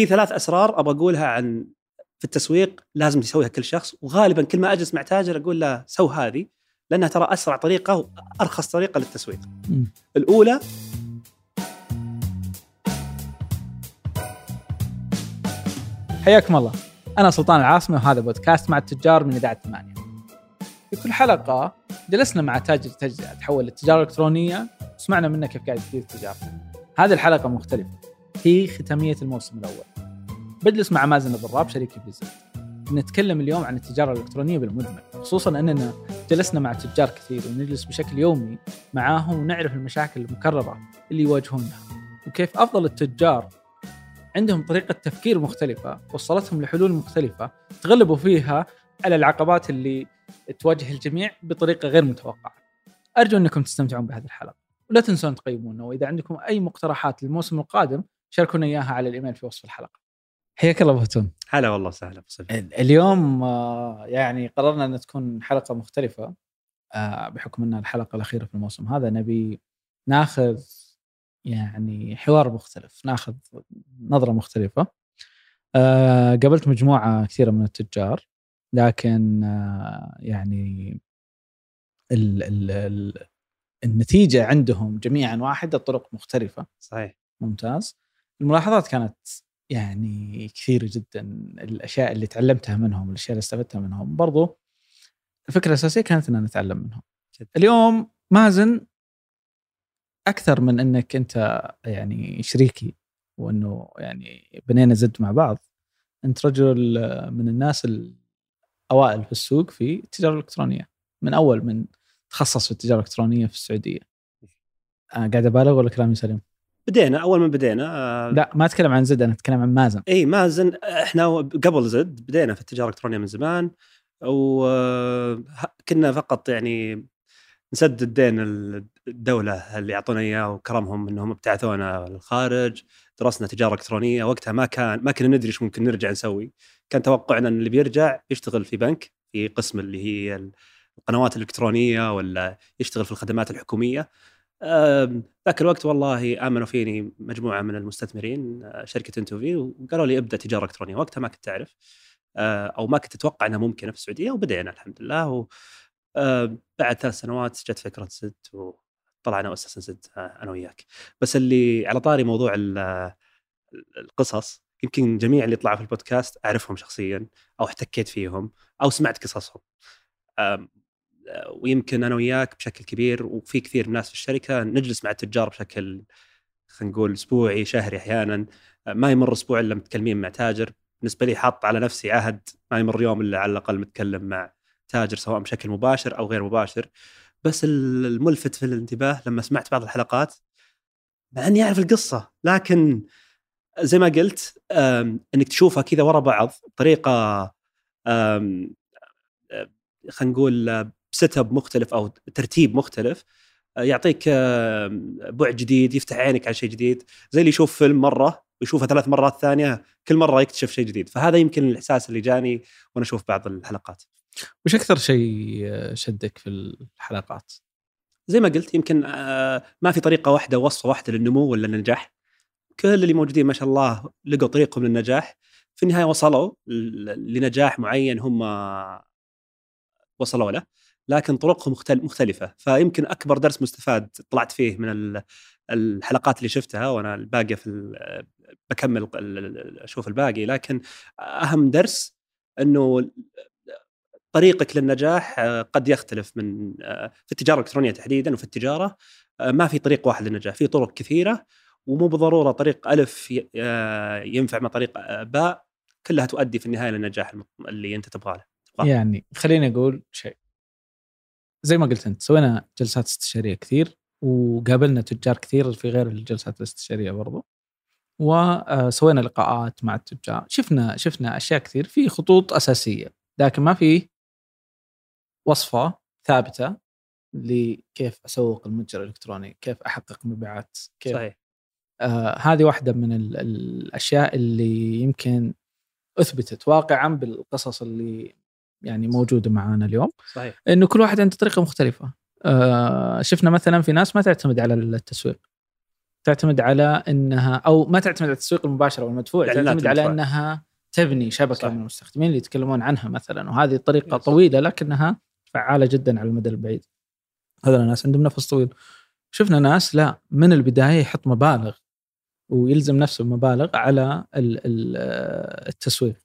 في ثلاث أسرار أبغى أقولها عن في التسويق لازم يسويها كل شخص وغالبا كل ما أجلس مع تاجر أقول له سو هذه لأنها ترى أسرع طريقة وأرخص طريقة للتسويق. م. الأولى حياكم الله أنا سلطان العاصمه وهذا بودكاست مع التجار من إذاعة ثمانية. في كل حلقة جلسنا مع تاجر تجزئه تحول للتجارة الإلكترونية وسمعنا منه كيف قاعد يدير تجارته. هذه الحلقة مختلفة هي ختامية الموسم الأول. بجلس مع مازن الضراب شريكي في زد. نتكلم اليوم عن التجارة الإلكترونية بالمجمل خصوصا أننا جلسنا مع تجار كثير ونجلس بشكل يومي معاهم ونعرف المشاكل المكررة اللي يواجهونها وكيف أفضل التجار عندهم طريقة تفكير مختلفة وصلتهم لحلول مختلفة تغلبوا فيها على العقبات اللي تواجه الجميع بطريقة غير متوقعة. أرجو أنكم تستمتعون بهذه الحلقة ولا تنسون تقيمونا وإذا عندكم أي مقترحات للموسم القادم شاركونا إياها على الإيميل في وصف الحلقة. حياك الله أبو هتون. هلا والله وسهلا. اليوم آه، يعني قررنا أن تكون حلقة مختلفة آه، بحكم انها الحلقة الأخيرة في الموسم هذا نبي ناخذ يعني حوار مختلف ناخذ نظرة مختلفة آه، قابلت مجموعة كثيرة من التجار لكن يعني ال ال ال النتيجة عندهم جميعا واحدة طرق مختلفة صحيح ممتاز الملاحظات كانت يعني كثيرة جدا الأشياء اللي تعلمتها منهم الأشياء اللي استفدتها منهم. برضو الفكرة الاساسيه كانت إن نتعلم منهم. اليوم مازن أكثر من إنك أنت يعني شريكي وإنه يعني بنينا زد مع بعض. أنت رجل من الناس الأوائل في السوق في التجارة الإلكترونية. من أول من تخصص في التجارة الإلكترونية في السعودية. قاعد أبالغ ولا كلامي سليم؟ بدينا أول ما بدينا آه لا ما أتكلم عن زد أنا أتكلم عن مازن. إي مازن إحنا قبل زد بدينا في التجارة الإلكترونية من زمان وكنا فقط يعني نسدد دين الدولة اللي يعطونا اياه وكرمهم إنهم ابتعثونا للخارج درسنا تجارة إلكترونية وقتها ما كان ما كنا ندري إيش ممكن نرجع نسوي. كان توقعنا إن اللي بيرجع يشتغل في بنك في قسم اللي هي القنوات الإلكترونية ولا يشتغل في الخدمات الحكومية. ذاك الوقت والله آمنوا فيني مجموعة من المستثمرين آه، شركة انتوفي وقالوا لي ابدأ تجارة إلكترونية. وقتها ما كنت أعرف آه، أو ما كنت أتوقع إنها ممكنة في السعودية وبدينا الحمد لله. و بعد ثلاث سنوات جت فكرة زد وطلعنا واسسنا زد آه، أنا وياك. بس اللي على طاري موضوع القصص يمكن جميع اللي طلعوا في البودكاست أعرفهم شخصيا أو احتكيت فيهم أو سمعت قصصهم. ويمكن أنا وياك بشكل كبير وفي كثير من الناس في الشركة نجلس مع التجار بشكل خلينا نقول أسبوعي شهري أحيانا. ما يمر أسبوع إلا متكلمين مع تاجر. بالنسبة لي حاط على نفسي عهد ما يمر يوم إلا على الأقل متكلم مع تاجر سواء بشكل مباشر أو غير مباشر. بس الملفت في الانتباه لما سمعت بعض الحلقات مع إني أعرف القصة. لكن زي ما قلت إنك تشوفها كذا ورا بعض بطريقة خلينا نقول بسيت اب مختلف أو ترتيب مختلف آه، يعطيك آه، بعد جديد يفتح عينك على شيء جديد زي اللي يشوف فيلم مرة ويشوفه ثلاث مرات ثانية كل مرة يكتشف شيء جديد. فهذا يمكن الإحساس اللي جاني وأنا أشوف بعض الحلقات. وش أكثر شيء آه، شدك في الحلقات؟ زي ما قلت يمكن ما في طريقة واحدة وصفة واحدة للنمو ولا النجاح كل اللي موجودين ما شاء الله لقوا طريقهم للنجاح. في النهاية وصلوا لنجاح معين هم وصلوا له. لكن طرقهم مختلفة. فيمكن أكبر درس مستفاد طلعت فيه من الحلقات اللي شفتها وأنا الباقيه في بكمل أشوف الباقي. لكن أهم درس إنه طريقك للنجاح قد يختلف من في التجارة الإلكترونية تحديدا وفي التجارة ما في طريق واحد للنجاح في طرق كثيرة ومو بالضرورة طريق ألف ينفع مع طريق باء كلها تؤدي في النهاية للنجاح اللي أنت تبغاه يعني خليني أقول شيء. زي ما قلت أنت سوينا جلسات استشارية كثير وقابلنا تجار كثير في غير الجلسات الاستشارية برضو. وسوينا لقاءات مع التجار. شفنا شفنا أشياء كثير. في خطوط أساسية لكن ما في وصفة ثابتة لكيف أسوق المتجر الإلكتروني كيف أحقق مبيعات كيف صحيح. آه هذه واحدة من الأشياء اللي يمكن أثبتت واقعا بالقصص اللي يعني موجوده معانا اليوم. صحيح. إنه كل واحد عنده طريقة مختلفة. آه شفنا مثلا في ناس ما تعتمد على التسويق. تعتمد على إنها أو ما تعتمد على التسويق المباشر أو المدفوع تعتمد على المدفوعة. إنها تبني شبكة صح. من المستخدمين اللي يتكلمون عنها مثلا. وهذه طريقة يس. طويلة لكنها فعالة جدا على المدى البعيد. هذول الناس عندهم نفس طويل. شفنا ناس لا من البداية يحط مبالغ ويلزم نفسه بمبالغ على آه، التسويق.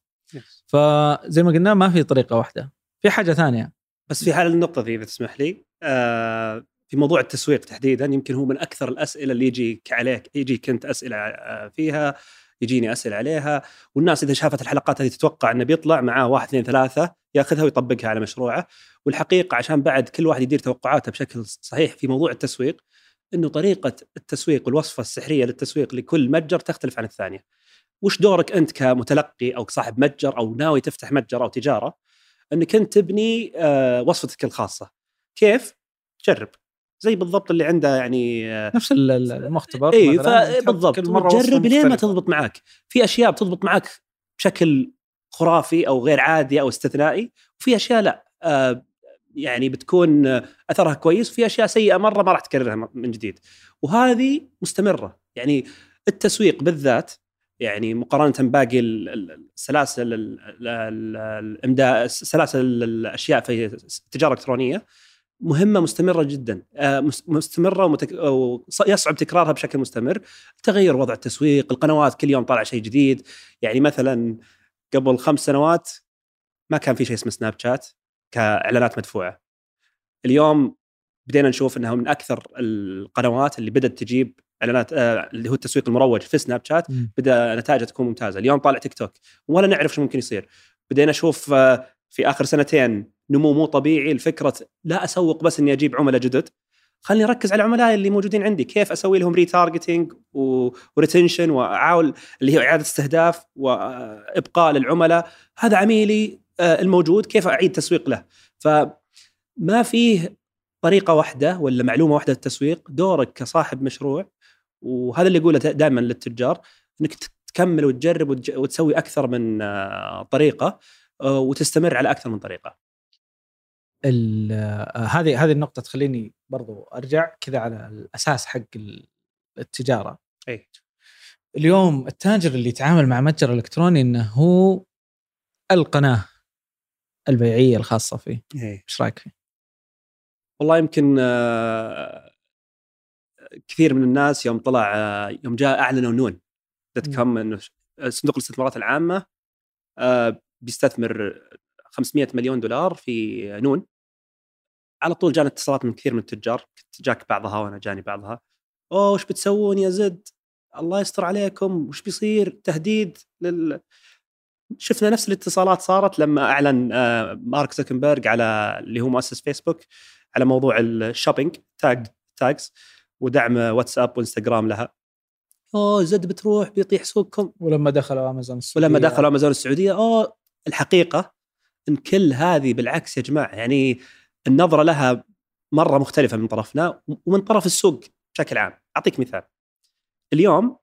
فزي ما قلنا ما في طريقة واحدة في حاجة ثانية. بس في حال النقطة ذي إذا تسمح لي آه في موضوع التسويق تحديدا يمكن هو من أكثر الأسئلة اللي يجيك عليك يجيك انت أسئلة آه، فيها يجيني أسئلة عليها. والناس إذا شافت الحلقات هذه تتوقع إنه بيطلع معاه واحد اثنين ثلاثة يأخذها ويطبقها على مشروعه. والحقيقة عشان بعد كل واحد يدير توقعاته بشكل صحيح في موضوع التسويق إنه طريقة التسويق والوصفة السحرية للتسويق لكل متجر تختلف عن الثانية. وش دورك أنت كمتلقي أو صاحب متجر أو ناوي تفتح متجر أو تجارة إنك أنت تبني آه، وصفتك الخاصة. كيف؟ جرب زي بالضبط اللي عنده يعني آه، نفس ال- ال- المختبر اي بالضبط جرب لين ما. تضبط معك في أشياء بتضبط معك بشكل خرافي أو غير عادي أو استثنائي وفي أشياء لا آه يعني بتكون أثرها كويس وفي أشياء سيئة مرة ما راح تكررها من جديد وهذه مستمرة يعني التسويق بالذات يعني مقارنة باقي ال- ال- السلاسل ال- ال- ال- الامداء سلاسل الأشياء في التجاره الالكترونيه مهمة مستمرة جدا. آه، مس- مستمرة ومتك... ويصعب تكرارها بشكل مستمر. تغير وضع التسويق القنوات كل يوم طالع شيء جديد. يعني مثلا قبل خمس سنوات ما كان في شيء اسمه سناب شات كإعلانات مدفوعة. اليوم بدينا نشوف إنها من أكثر القنوات اللي بدأت تجيب إعلانات آه، اللي هو التسويق المروج في سناب شات. بدأ نتائجه تكون ممتازة. اليوم طالع تيك توك ولا نعرف شو ممكن يصير. بدينا نشوف آه، في آخر سنتين نمو مو طبيعي. لفكره لا أسوق بس إني أجيب عملاء جدد. خليني أركز على العملاء اللي موجودين عندي. كيف أسوي لهم retargeting و retention واحاول اللي هي إعادة استهداف وإبقاء للعملاء. هذا عميلي آه، الموجود. كيف أعيد تسويق له؟ فما فيه طريقة واحدة ولا معلومة واحدة للتسويق. دورك كصاحب مشروع وهذا اللي اقوله دائما للتجار إنك تكمل وتجرب وتج- وتسوي أكثر من آه، طريقة آه، وتستمر على أكثر من طريقة ال- آه، هذه هذه النقطة تخليني برضو أرجع كذا على الأساس حق ال- التجارة. اي اليوم التاجر اللي يتعامل مع متجر إلكتروني إنه هو القناة البيعية الخاصة فيه، اي إيش رأيك فيه؟ والله يمكن آه، كثير من الناس يوم طلع آه، يوم جاء أعلنوا نون dot com إنه صندوق الاستثمارات العامة آه، بيستثمر 500 مليون دولار في نون. على طول جانا اتصالات من كثير من التجار جاك بعضها وأنا جاني بعضها. أوه وش بتسوون يا زد؟ الله يستر عليكم وش بيصير؟ تهديد لل شفنا نفس الاتصالات صارت لما أعلن آه، مارك زوكنبيرج على اللي هو مؤسس فيسبوك على موضوع ال shopping tag tags ودعم واتساب وانستغرام لها. اوه زد بتروح بيطيح سوقكم. ولما دخلوا أمازون ولما دخلوا أمازون السعودية اوه الحقيقة إن كل هذه بالعكس يا جماعة يعني النظرة لها مرة مختلفة من طرفنا ومن طرف السوق بشكل عام. أعطيك مثال. اليوم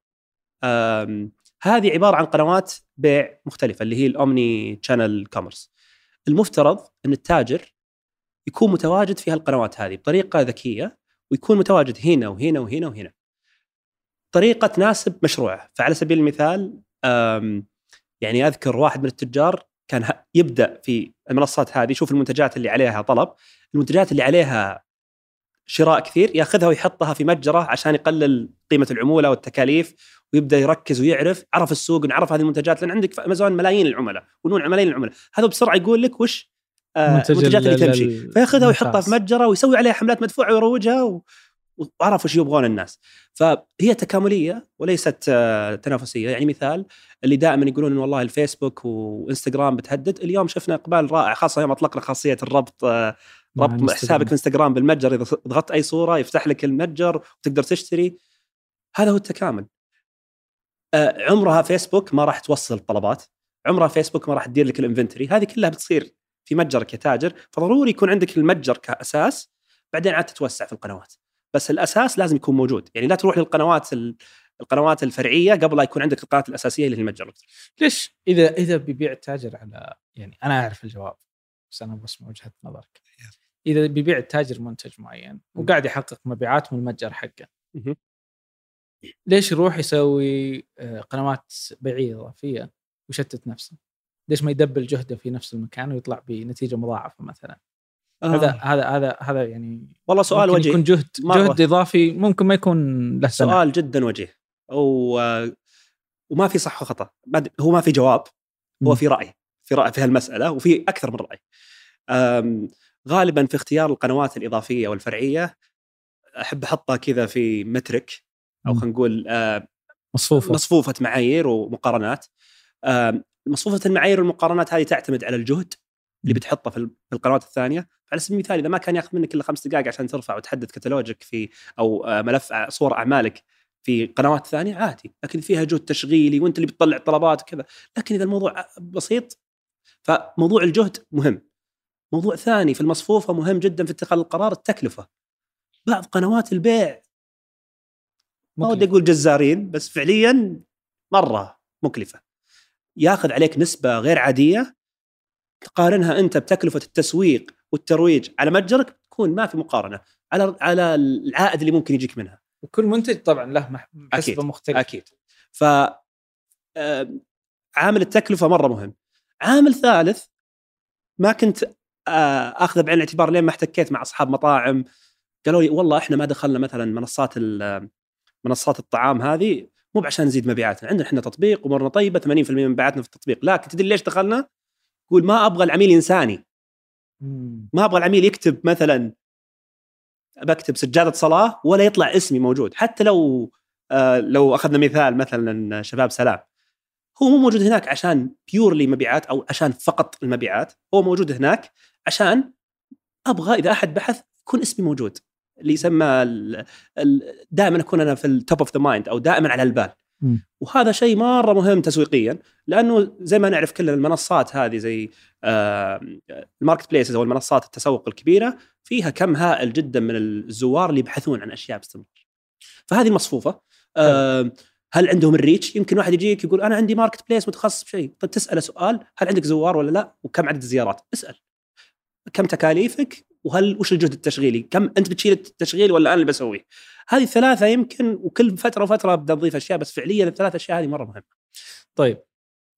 هذه عبارة عن قنوات بيع مختلفة اللي هي ال omni channel commerce. المفترض إن التاجر يكون متواجد في هالقنوات هذه بطريقة ذكية ويكون متواجد هنا وهنا وهنا وهنا. طريقة تناسب مشروعة. فعلى سبيل المثال يعني أذكر واحد من التجار كان يبدأ في المنصات هذه يشوف المنتجات اللي عليها طلب. المنتجات اللي عليها شراء كثير يأخذها ويحطها في متجره عشان يقلل قيمة العمولة والتكاليف ويبدأ يركز ويعرف عرف السوق عرف هذه المنتجات لأن عندك في أمازون ملايين العملاء ونون ملايين العملاء. هذا بسرعة يقول لك وش المنتجات اللي ال- تمشي. فياخذها ويحطها في. متجره ويسوي عليها حملات مدفوعة ويروجها و... وعرف وش يبغون الناس. فهي تكاملية وليست آه، تنافسية. يعني مثال اللي دائما يقولون إن والله الفيسبوك وإنستغرام بتهدد. اليوم شفنا إقبال رائع خاصة يوم اطلقنا خاصية الربط آه، ربط. حسابك في إنستغرام بالمتجر. إذا ضغطت أي صورة يفتح لك المتجر وتقدر تشتري. هذا هو التكامل. آه، عمرها فيسبوك ما راح توصل الطلبات. عمرها فيسبوك ما راح تدير لك الانفنتوري هذه كلها بتصير في متجرك يا تاجر فضروري يكون عندك المتجر كأساس بعدين عاد تتوسع في القنوات. بس الأساس لازم يكون موجود. يعني لا تروح للقنوات ال- القنوات الفرعية قبل لا يكون عندك القناه الأساسية اللي هي المتجر. ليش؟ إذا إذا بيبيع التاجر على يعني أنا أعرف الجواب بس أنا بسمع وجهة نظرك. إذا بيبيع التاجر منتج معين وقاعد يحقق مبيعات من المتجر حقه. ليش يروح يسوي آه، قنوات بيعية إضافية ويشتت نفسه؟ ليش ما يدبل جهده في نفس المكان ويطلع بنتيجة مضاعفة مثلا؟ هذا آه. هذا هذا هذا يعني والله سؤال ممكن وجيه يكون جهد مرة. جهد إضافي ممكن ما يكون له سنة. سؤال جدا وجيه و... وما في صح وخطأ هو ما في جواب هو. في رأي في رأي في هالمسألة وفي أكثر من رأي. غالبا في اختيار القنوات الإضافية والفرعية أحب أحطها كذا في مترك أو. خلينا نقول آه، مصفوفة مصفوفة معايير ومقارنات مصفوفه المعايير والمقارنات هذه تعتمد على الجهد اللي. بتحطه في ال- في القنوات الثانية. على سبيل المثال إذا ما كان ياخذ منك إلا خمس دقائق عشان ترفع وتحدث كتالوجك في أو آه، ملف ع- صور أعمالك في قنوات ثانية عادي. لكن فيها جهد تشغيلي وأنت اللي بتطلع الطلبات وكذا. لكن إذا الموضوع ع- بسيط فموضوع الجهد مهم. موضوع ثاني في المصفوفة مهم جدا في اتخاذ القرار التكلفة. بعض قنوات البيع ما ودي. أقول جزارين بس فعليا مرة مكلفة. ياخذ عليك نسبة غير عادية تقارنها أنت بتكلفة التسويق والترويج على متجرك تكون ما في مقارنة على على العائد اللي ممكن يجيك منها. وكل منتج طبعا له أكيد. حسبه مختلفة. أكيد. ف عامل التكلفة مرة مهم. عامل ثالث ما كنت اخذه بعين الاعتبار لين ما احتكيت مع أصحاب مطاعم قالوا لي والله إحنا ما دخلنا مثلا منصات ال- منصات الطعام هذه مو عشان نزيد مبيعاتنا. عندنا إحنا تطبيق امورنا طيبة 80% من مبيعاتنا في التطبيق. لكن تدري ليش دخلنا؟ يقول ما أبغى العميل انساني. ما أبغى العميل يكتب مثلا بكتب سجادة صلاة ولا يطلع اسمي موجود. حتى لو آه لو أخذنا مثال مثلا شباب سلام. هو مو موجود هناك عشان purely مبيعات أو عشان فقط المبيعات. هو موجود هناك عشان أبغى إذا أحد بحث يكون اسمي موجود. اللي يسمى دائما أكون أنا في ال top of the mind أو دائما على البال. وهذا شيء مرة مهم تسويقيا لأنه زي ما نعرف كلنا المنصات هذه زي آه، ال marketplaces أو المنصات التسوق الكبيرة فيها كم هائل جدا من الزوار اللي يبحثون عن أشياء باستمرار. فهذه المصفوفة آه، هل عندهم الريتش؟ يمكن واحد يجيك يقول أنا عندي ماركت بليس متخصص بشيء، طيب تسأله سؤال هل عندك زوار ولا لا؟ وكم عدد الزيارات؟ اسأل. كم تكاليفك؟ وهل وش الجهد التشغيلي؟ كم أنت بتشيل التشغيل ولا أنا اللي بسويه؟ هذه الثلاثة يمكن وكل فترة وفترة ابدا اضيف أشياء بس فعليا الثلاث أشياء هذه مرة مهمة. طيب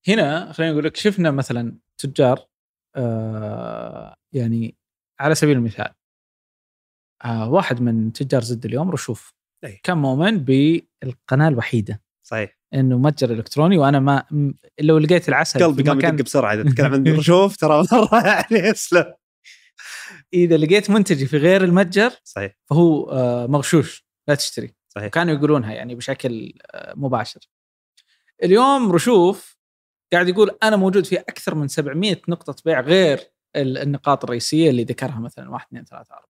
هنا خلينا نقول لك شفنا مثلا تجار آه يعني على سبيل المثال آه واحد من تجار زد اليوم رشوف أي. كان مؤمن بالقناة الوحيدة صحيح إنه متجر إلكتروني وأنا ما لو لقيت العسل قلبي قام يدق بسرعة إذا تتكلم عن رشوف ترى مرة يعني اسلم إذا لقيت منتجي في غير المتجر صحيح. فهو آه مغشوش لا تشتري. صحيح. كانوا يقولونها يعني بشكل آه مباشر. اليوم رشوف قاعد يقول أنا موجود في أكثر من 700 نقطة بيع غير ال- النقاط الرئيسية اللي ذكرها مثلا 1 2 3 4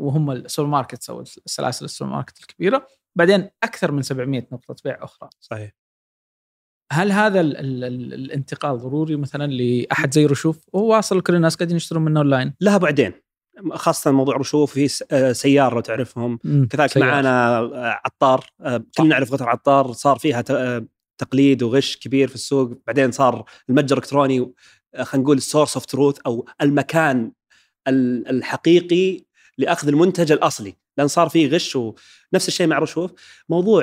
وهم ال supermarkets أو السلاسل السوبر ماركت الكبيرة. بعدين أكثر من 700 نقطة بيع أخرى. صحيح. هل هذا ال ال ال الانتقال ضروري مثلا لأحد زي رشوف؟ وهو واصل كل الناس قاعدين يشترون منه أونلاين. لها بعدين. خاصة موضوع رشوف في آه، سيار لو تعرفهم كذلك سيارة. معانا آه، عطار. آه، كلنا نعرف قطع عطار. صار فيها تقليد وغش كبير في السوق. بعدين صار المتجر الإلكتروني خلينا نقول ال source of truth أو المكان ال- الحقيقي لأخذ المنتج الأصلي. لأن صار فيه غش ونفس الشيء مع رشوف. موضوع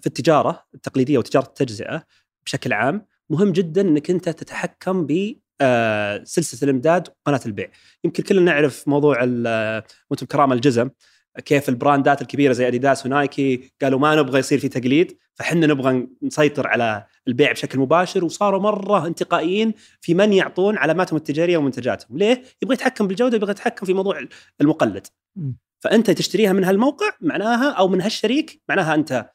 في التجارة التقليدية وتجارة التجزئة بشكل عام مهم جدا إنك أنت تتحكم ب آه، سلسلة الإمداد وقناة البيع يمكن كلنا نعرف موضوع آه، وأنتم كرام الجزم كيف البراندات الكبيرة زي اديداس ونايكي قالوا ما نبغى يصير في تقليد فحنا نبغى نسيطر على البيع بشكل مباشر وصاروا مرة انتقائيين في من يعطون علاماتهم التجارية ومنتجاتهم، ليه؟ يبغى يتحكم بالجودة يبغى يتحكم في موضوع المقلد. فأنت تشتريها من هالموقع معناها أو من هالشريك معناها أنت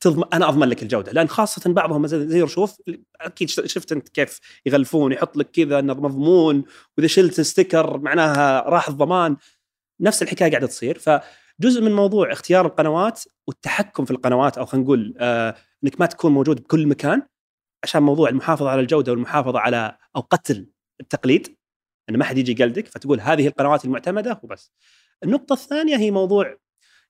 تضمن أنا أضمن لك الجودة لأن خاصة بعضهم زي رشوف أكيد شفت أنت كيف يغلفون يحط لك كذا إنه مضمون وإذا شلت ستيكر معناها راح الضمان نفس الحكاية قاعدة تصير فجزء من موضوع اختيار القنوات والتحكم في القنوات أو خلينا نقول آه إنك ما تكون موجود بكل مكان عشان موضوع المحافظة على الجودة والمحافظة على أو قتل التقليد إن ما حد يجي يقلدك فتقول هذه القنوات المعتمدة وبس. النقطة الثانية هي موضوع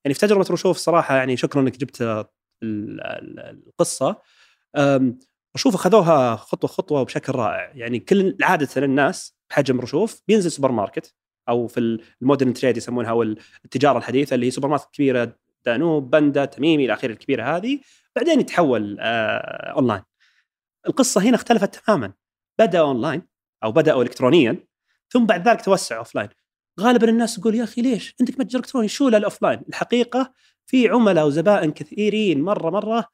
يعني في تجربة رشوف صراحة يعني شكرا إنك جبت القصة رشوف أخذوها خطوة خطوة وبشكل رائع. يعني كل عادة الناس بحجم رشوف بينزل سوبر ماركت أو في ال modern trade يسمونها أو التجارة الحديثة اللي هي سوبر ماركت كبيرة دانوب بندا تميمي إلى آخره الكبيرة هذه بعدين يتحول آه أونلاين. القصة هنا اختلفت تماما. بدأ أونلاين أو بداوا الكترونيا ثم بعد ذلك توسعوا offline غالبا الناس تقول يا أخي ليش؟ عندك متجر إلكتروني شو ال offline الحقيقة في عملاء وزبائن كثيرين مرة مرة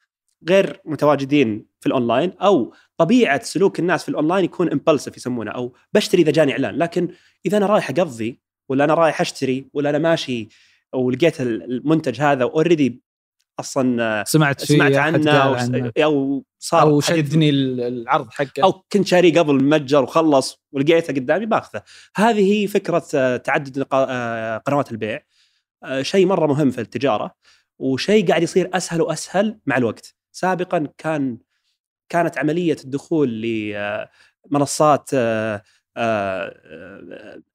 غير متواجدين في الأونلاين أو طبيعة سلوك الناس في الأونلاين يكون impulsive يسمونه أو بشتري إذا جاني إعلان. لكن إذا أنا رايح أقضي ولا أنا رايح أشتري ولا أنا ماشي ولقيت المنتج هذا اوريدي أصلا سمعت فيه سمعت عنه عنه. أو صار أو شدني ال- العرض حقه. أو كنت شاريه قبل متجر وخلص ولقيته قدامي باخذه. هذه هي فكرة آه، تعدد آه، قنوات البيع. شيء مرة مهم في التجارة وشيء قاعد يصير أسهل وأسهل مع الوقت سابقا كان كانت عملية الدخول لمنصات آه،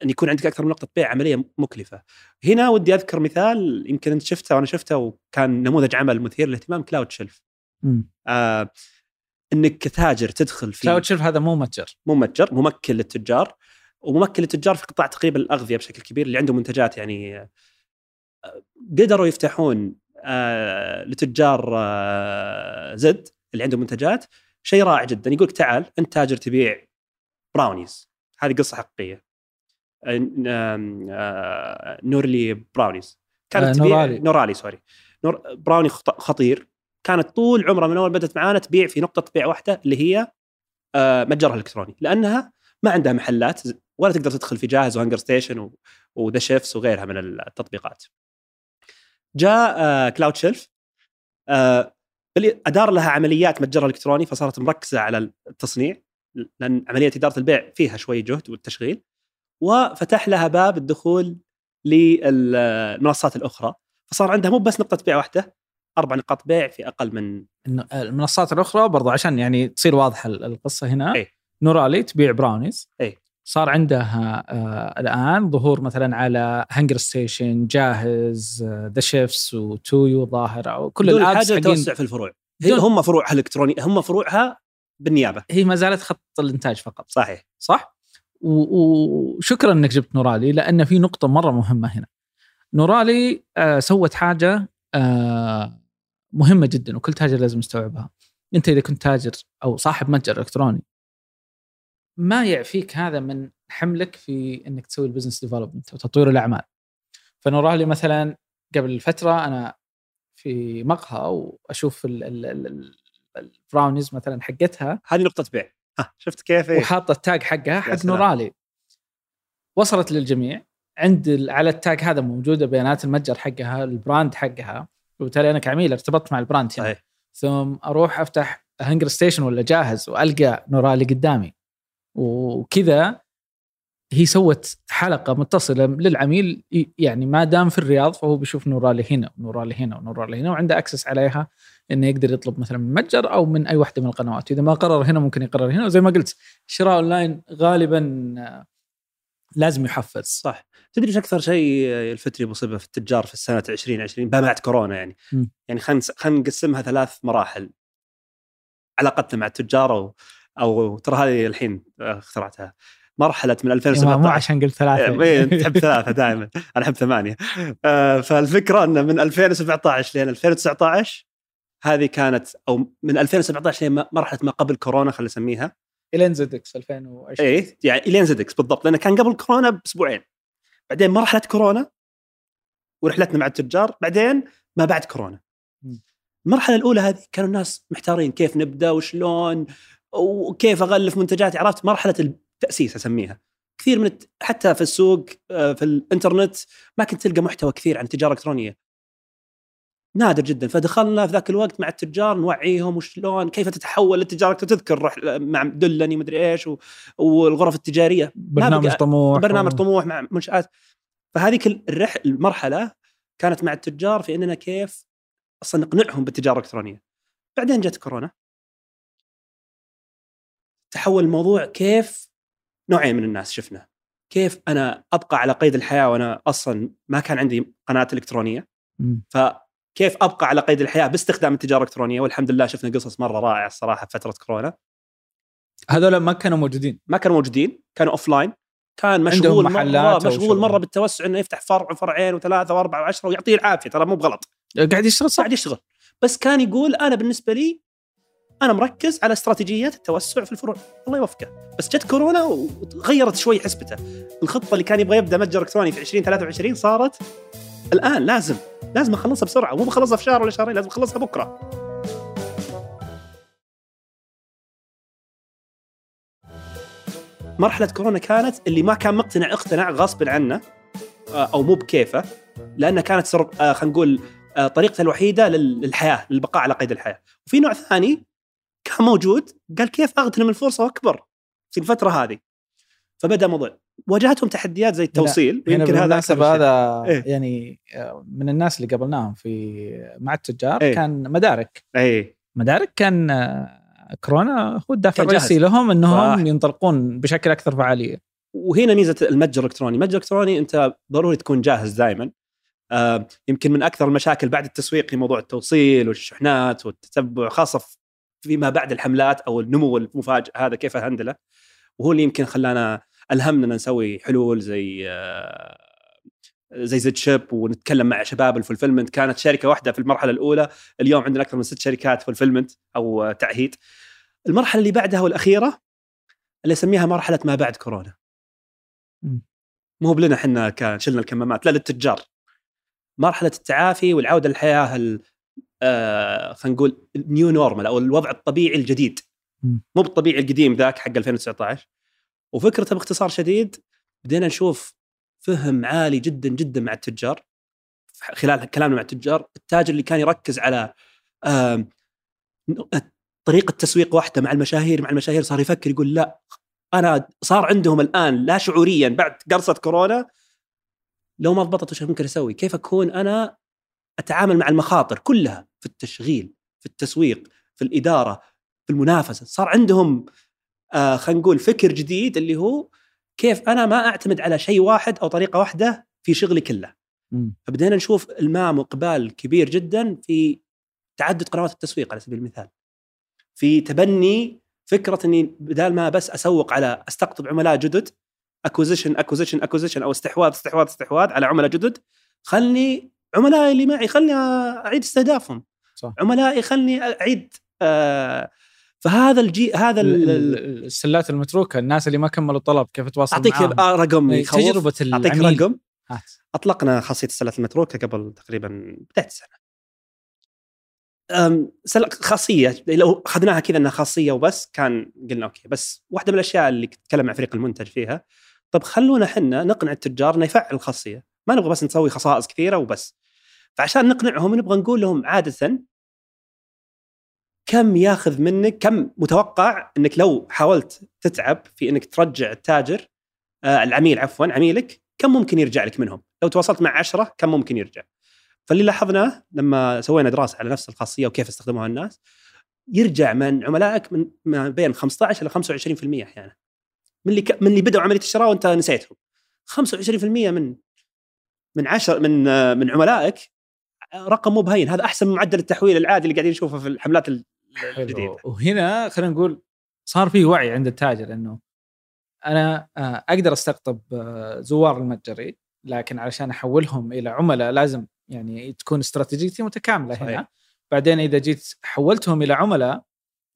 إن يكون عندك أكثر من نقطة بيع عملية مكلفة. هنا ودي أذكر مثال يمكن أنت شفته وأنا شفته وكان نموذج عمل مثير للاهتمام كلاود شيلف. آه إنك كتاجر تدخل في كلاود شيلف هذا مو متجر مو متجر ممكن للتجار وممكن للتجار في قطاع تقريبا الأغذية بشكل كبير اللي عندهم منتجات يعني آه، قدروا يفتحون آه، لتجار آه، زد اللي عندهم منتجات شيء رائع جدا. يقول لك تعال أنت تاجر تبيع براونيز هذه قصة حقيقية. آه، نورلي براونيز كانت تبيع نورالي. نورالي sorry. نور براوني خط- خطير. كانت طول عمرها من أول بدأت معانا تبيع في نقطة بيع واحدة اللي هي متجرها الإلكتروني. لأنها ما عندها محلات ولا تقدر تدخل في جاهز وهنجر ستيشن وذا شيفس وغيرها من التطبيقات. جاء آه، كلاود شيلف آه، بل- أدار لها عمليات متجرها الالكتروني فصارت مركزة على التصنيع لأن عملية إدارة البيع فيها شوي جهد والتشغيل. وفتح لها باب الدخول للمنصات الأخرى. فصار عندها مو بس نقطة بيع واحدة أربع نقاط بيع في أقل من إنه المنصات الأخرى برضو عشان يعني تصير واضحة ال- القصة هنا. إيه. نورالي تبيع براونيز. إيه. صار عندها آه الآن ظهور مثلا على هنجر ستيشن جاهز ذا شيفس وتويو ظاهر أو كل ال apps حاجة توسع في الفروع هم فروعها الالكترونيه هم فروعها بالنيابة هي ما زالت خط الإنتاج فقط صحيح صح؟ وشكرا إنك جبت نورالي لأن في نقطة مرة مهمة هنا. نورالي آه سوت حاجة آه مهمة جدا وكل تاجر لازم يستوعبها. أنت إذا كنت تاجر أو صاحب متجر إلكتروني ما يعفيك هذا من حملك في إنك تسوي ال business development وتطوير الأعمال. فنورالي مثلا قبل فترة أنا في مقهى وأشوف ال- ال- ال- ال- البراونيز مثلا حقتها. هذه نقطة بيع. شفت كيف؟ إيه؟ وحاطه ال tag حقها حق. نورالي وصلت للجميع. عند على ال tag هذا موجودة بيانات المتجر حقها ال brand حقها. وبالتالي أنا كعميل ارتبطت مع ال brand هنا. صحيح. ثم أروح أفتح HungerStation ولا جاهز وألقى نورالي قدامي. وكذا هي سوت حلقة متصلة للعميل يعني ما دام في الرياض فهو بيشوف نورالي هنا ونورالي هنا ونورالي هنا وعنده access عليها إنه يقدر يطلب مثلا من متجر أو من أي واحدة من القنوات. إذا ما قرر هنا ممكن يقرر هنا وزي ما قلت شراء اونلاين غالبا لازم يحفز. صح. تدري إيش أكثر شيء يلفتني مصيبة في التجار في السنة 2020 بعد كورونا يعني. م. يعني خلينا خلينا نقسمها ثلاث مراحل. علاقتنا مع التجار أو ترى هذه الحين اخترعتها. مرحلة من مو 2017 عشان قلت ثلاثة. إيه، انت تحب ثلاثة دائما. أنا أحب ثمانية. آه، فالفكرة إن من 2017 لين 2019 هذه كانت أو من 2017 لين مرحلة ما قبل كورونا خلينا نسميها. الين زدكس 2020 إيه يعني الين زدكس بالضبط لأنه كان قبل كورونا بأسبوعين. بعدين مرحلة كورونا ورحلتنا مع التجار بعدين ما بعد كورونا. المرحلة الأولى هذه كانوا الناس محتارين كيف نبدأ وشلون وكيف أغلف منتجاتي عرفت؟ مرحلة التأسيس أسميها. كثير من الت... حتى في السوق آه، في الإنترنت ما كنت تلقى محتوى كثير عن التجاره الالكترونيه نادر جدا. فدخلنا في ذاك الوقت مع التجار نوعيهم وشلون كيف تتحول للتجارة؟ تذكر رح مع دلني مدري إيش و... والغرف التجارية. برنامج بقى- طموح برنامج و- طموح مع منشآت. فهذيك الرح المرحلة كانت مع التجار في إننا كيف أصلا نقنعهم بالتجارة الإلكترونية. بعدين جت كورونا. تحول الموضوع كيف نوعين من الناس شفنا. كيف أنا أبقى على قيد الحياة وأنا أصلا ما كان عندي قناة إلكترونية. فكيف أبقى على قيد الحياة باستخدام التجارة الإلكترونية؟ والحمد لله شفنا قصص مرة رائعة الصراحة في فترة كورونا. هذول ما كانوا موجودين. ما كانوا موجودين كانوا offline كان مشغول محلات مره مشغول. مرة بالتوسع إنه يفتح فرع وفرعين وثلاثة وأربعة وعشرة ويعطيه العافية ترى مو بغلط. قاعد يشتغل صح. قاعد يشتغل. بس كان يقول أنا بالنسبة لي أنا مركز على استراتيجيات التوسع في الفروع الله يوفقه. بس جت كورونا وغيرت شوي حسبته. الخطة اللي كان يبغى يبدأ متجر إلكتروني في 2023 صارت الآن لازم لازم أخلصها بسرعة. مو بخلصها في شهر ولا شهرين لازم أخلصها بكرة. مرحلة كورونا كانت اللي ما كان مقتنع اقتنع غصب عنه آه، أو مو بكيفه لانها كانت. آه، خلينا نقول آه، طريقته الوحيدة لل- للحياة للبقاء على قيد الحياة. وفي نوع ثاني كان موجود قال كيف أغتنم الفرصة وأكبر في الفترة هذه فبدأ موضوع واجهتهم تحديات زي التوصيل هنا ويمكن هذا شيء. هذا إيه. يعني آه، من الناس اللي قابلناهم في مع التجار إيه. كان مدارك اي مدارك كان آه، كورونا هو الدافع. الرئيسي لهم إنهم صح. ينطلقون بشكل أكثر فعالية وهنا ميزة المتجر الإلكتروني، المتجر الإلكتروني أنت ضروري تكون جاهز دائما. آه يمكن من أكثر المشاكل بعد التسويق هي موضوع التوصيل والشحنات والتتبع خاصة في- فيما بعد الحملات أو النمو المفاجئ هذا كيف هندله. وهو اللي يمكن خلانا الهمنا نسوي حلول زي آه زي Zid Ship ونتكلم مع شباب ال fulfillment كانت شركة واحدة في المرحلة الأولى اليوم عندنا أكثر من ست شركات fulfillment أو تعهيد. المرحلة اللي بعدها والأخيرة اللي اسميها مرحلة ما بعد كورونا. مو بلنا إحنا شلنا الكمامات لا للتجار. مرحلة التعافي والعودة للحياة آه خلينا نقول ال new normal أو الوضع الطبيعي الجديد. مو بالطبيعي القديم ذاك حق 2019 وفكرته باختصار شديد بدينا نشوف فهم عالي جدا جدا مع التجار خلال كلامنا مع التجار التاجر اللي كان يركز على طريقة تسويق واحدة مع المشاهير مع المشاهير صار يفكر يقول لا أنا صار عندهم الآن لا شعوريا بعد قرصة كورونا لو ما ضبطت وش ممكن أسوي؟ كيف أكون أنا أتعامل مع المخاطر كلها في التشغيل، في التسويق، في الإدارة، في المنافسة، صار عندهم آه خلينا نقول فكر جديد اللي هو كيف أنا ما أعتمد على شيء واحد أو طريقة واحدة في شغلي كله. فبدينا نشوف المام وإقبال كبير جدا في تعدد قنوات التسويق على سبيل المثال. في تبني فكرة إني بدال ما بس أسوق على أستقطب عملاء جدد acquisition acquisition acquisition أو استحواذ استحواذ استحواذ على عملاء جدد خلني عملائي اللي معي خلني أعيد استهدافهم. صح. عملائي خلني أعيد آه فهذا الجي هذا ال- ال- السلات المتروكة الناس اللي ما كملوا طلب كيف تواصل أعطيك معاهم. آه، رقم إيه، يخوف. تجربة أعطيك العميل رقم. هات. أطلقنا خاصية السلات المتروكة قبل تقريبا بداية السنة. خاصية لو أخذناها كذا إنها خاصية وبس كان قلنا أوكي بس واحدة من الأشياء اللي تكلم مع فريق المنتج فيها. طب خلونا إحنا نقنع التجار إنه يفعل الخاصية. ما نبغى بس نسوي خصائص كثيرة وبس. فعشان نقنعهم نبغى نقول لهم عادة كم ياخذ منك كم متوقع إنك لو حاولت تتعب في إنك ترجع التاجر آه العميل عفوا عميلك كم ممكن يرجع لك منهم؟ لو تواصلت مع عشرة كم ممكن يرجع؟ فاللي لاحظناه لما سوينا دراسة على نفس الخاصية وكيف يستخدموها الناس يرجع من عملائك من ما بين 15 إلى 25% أحيانا من اللي ك... من اللي بدأوا عملية الشراء وأنت نسيتهم 25% من من 10 من آه، من عملائك رقم مو بهين هذا أحسن من معدل التحويل العادي اللي قاعدين نشوفه في الحملات ال- الجديدة حلو. وهنا خلينا نقول صار في وعي عند التاجر إنه أنا آه، أقدر أستقطب آه، زوار المتجري لكن علشان أحولهم إلى عملاء لازم يعني تكون استراتيجيتي متكاملة صحيح. هنا بعدين إذا جيت حولتهم إلى عملاء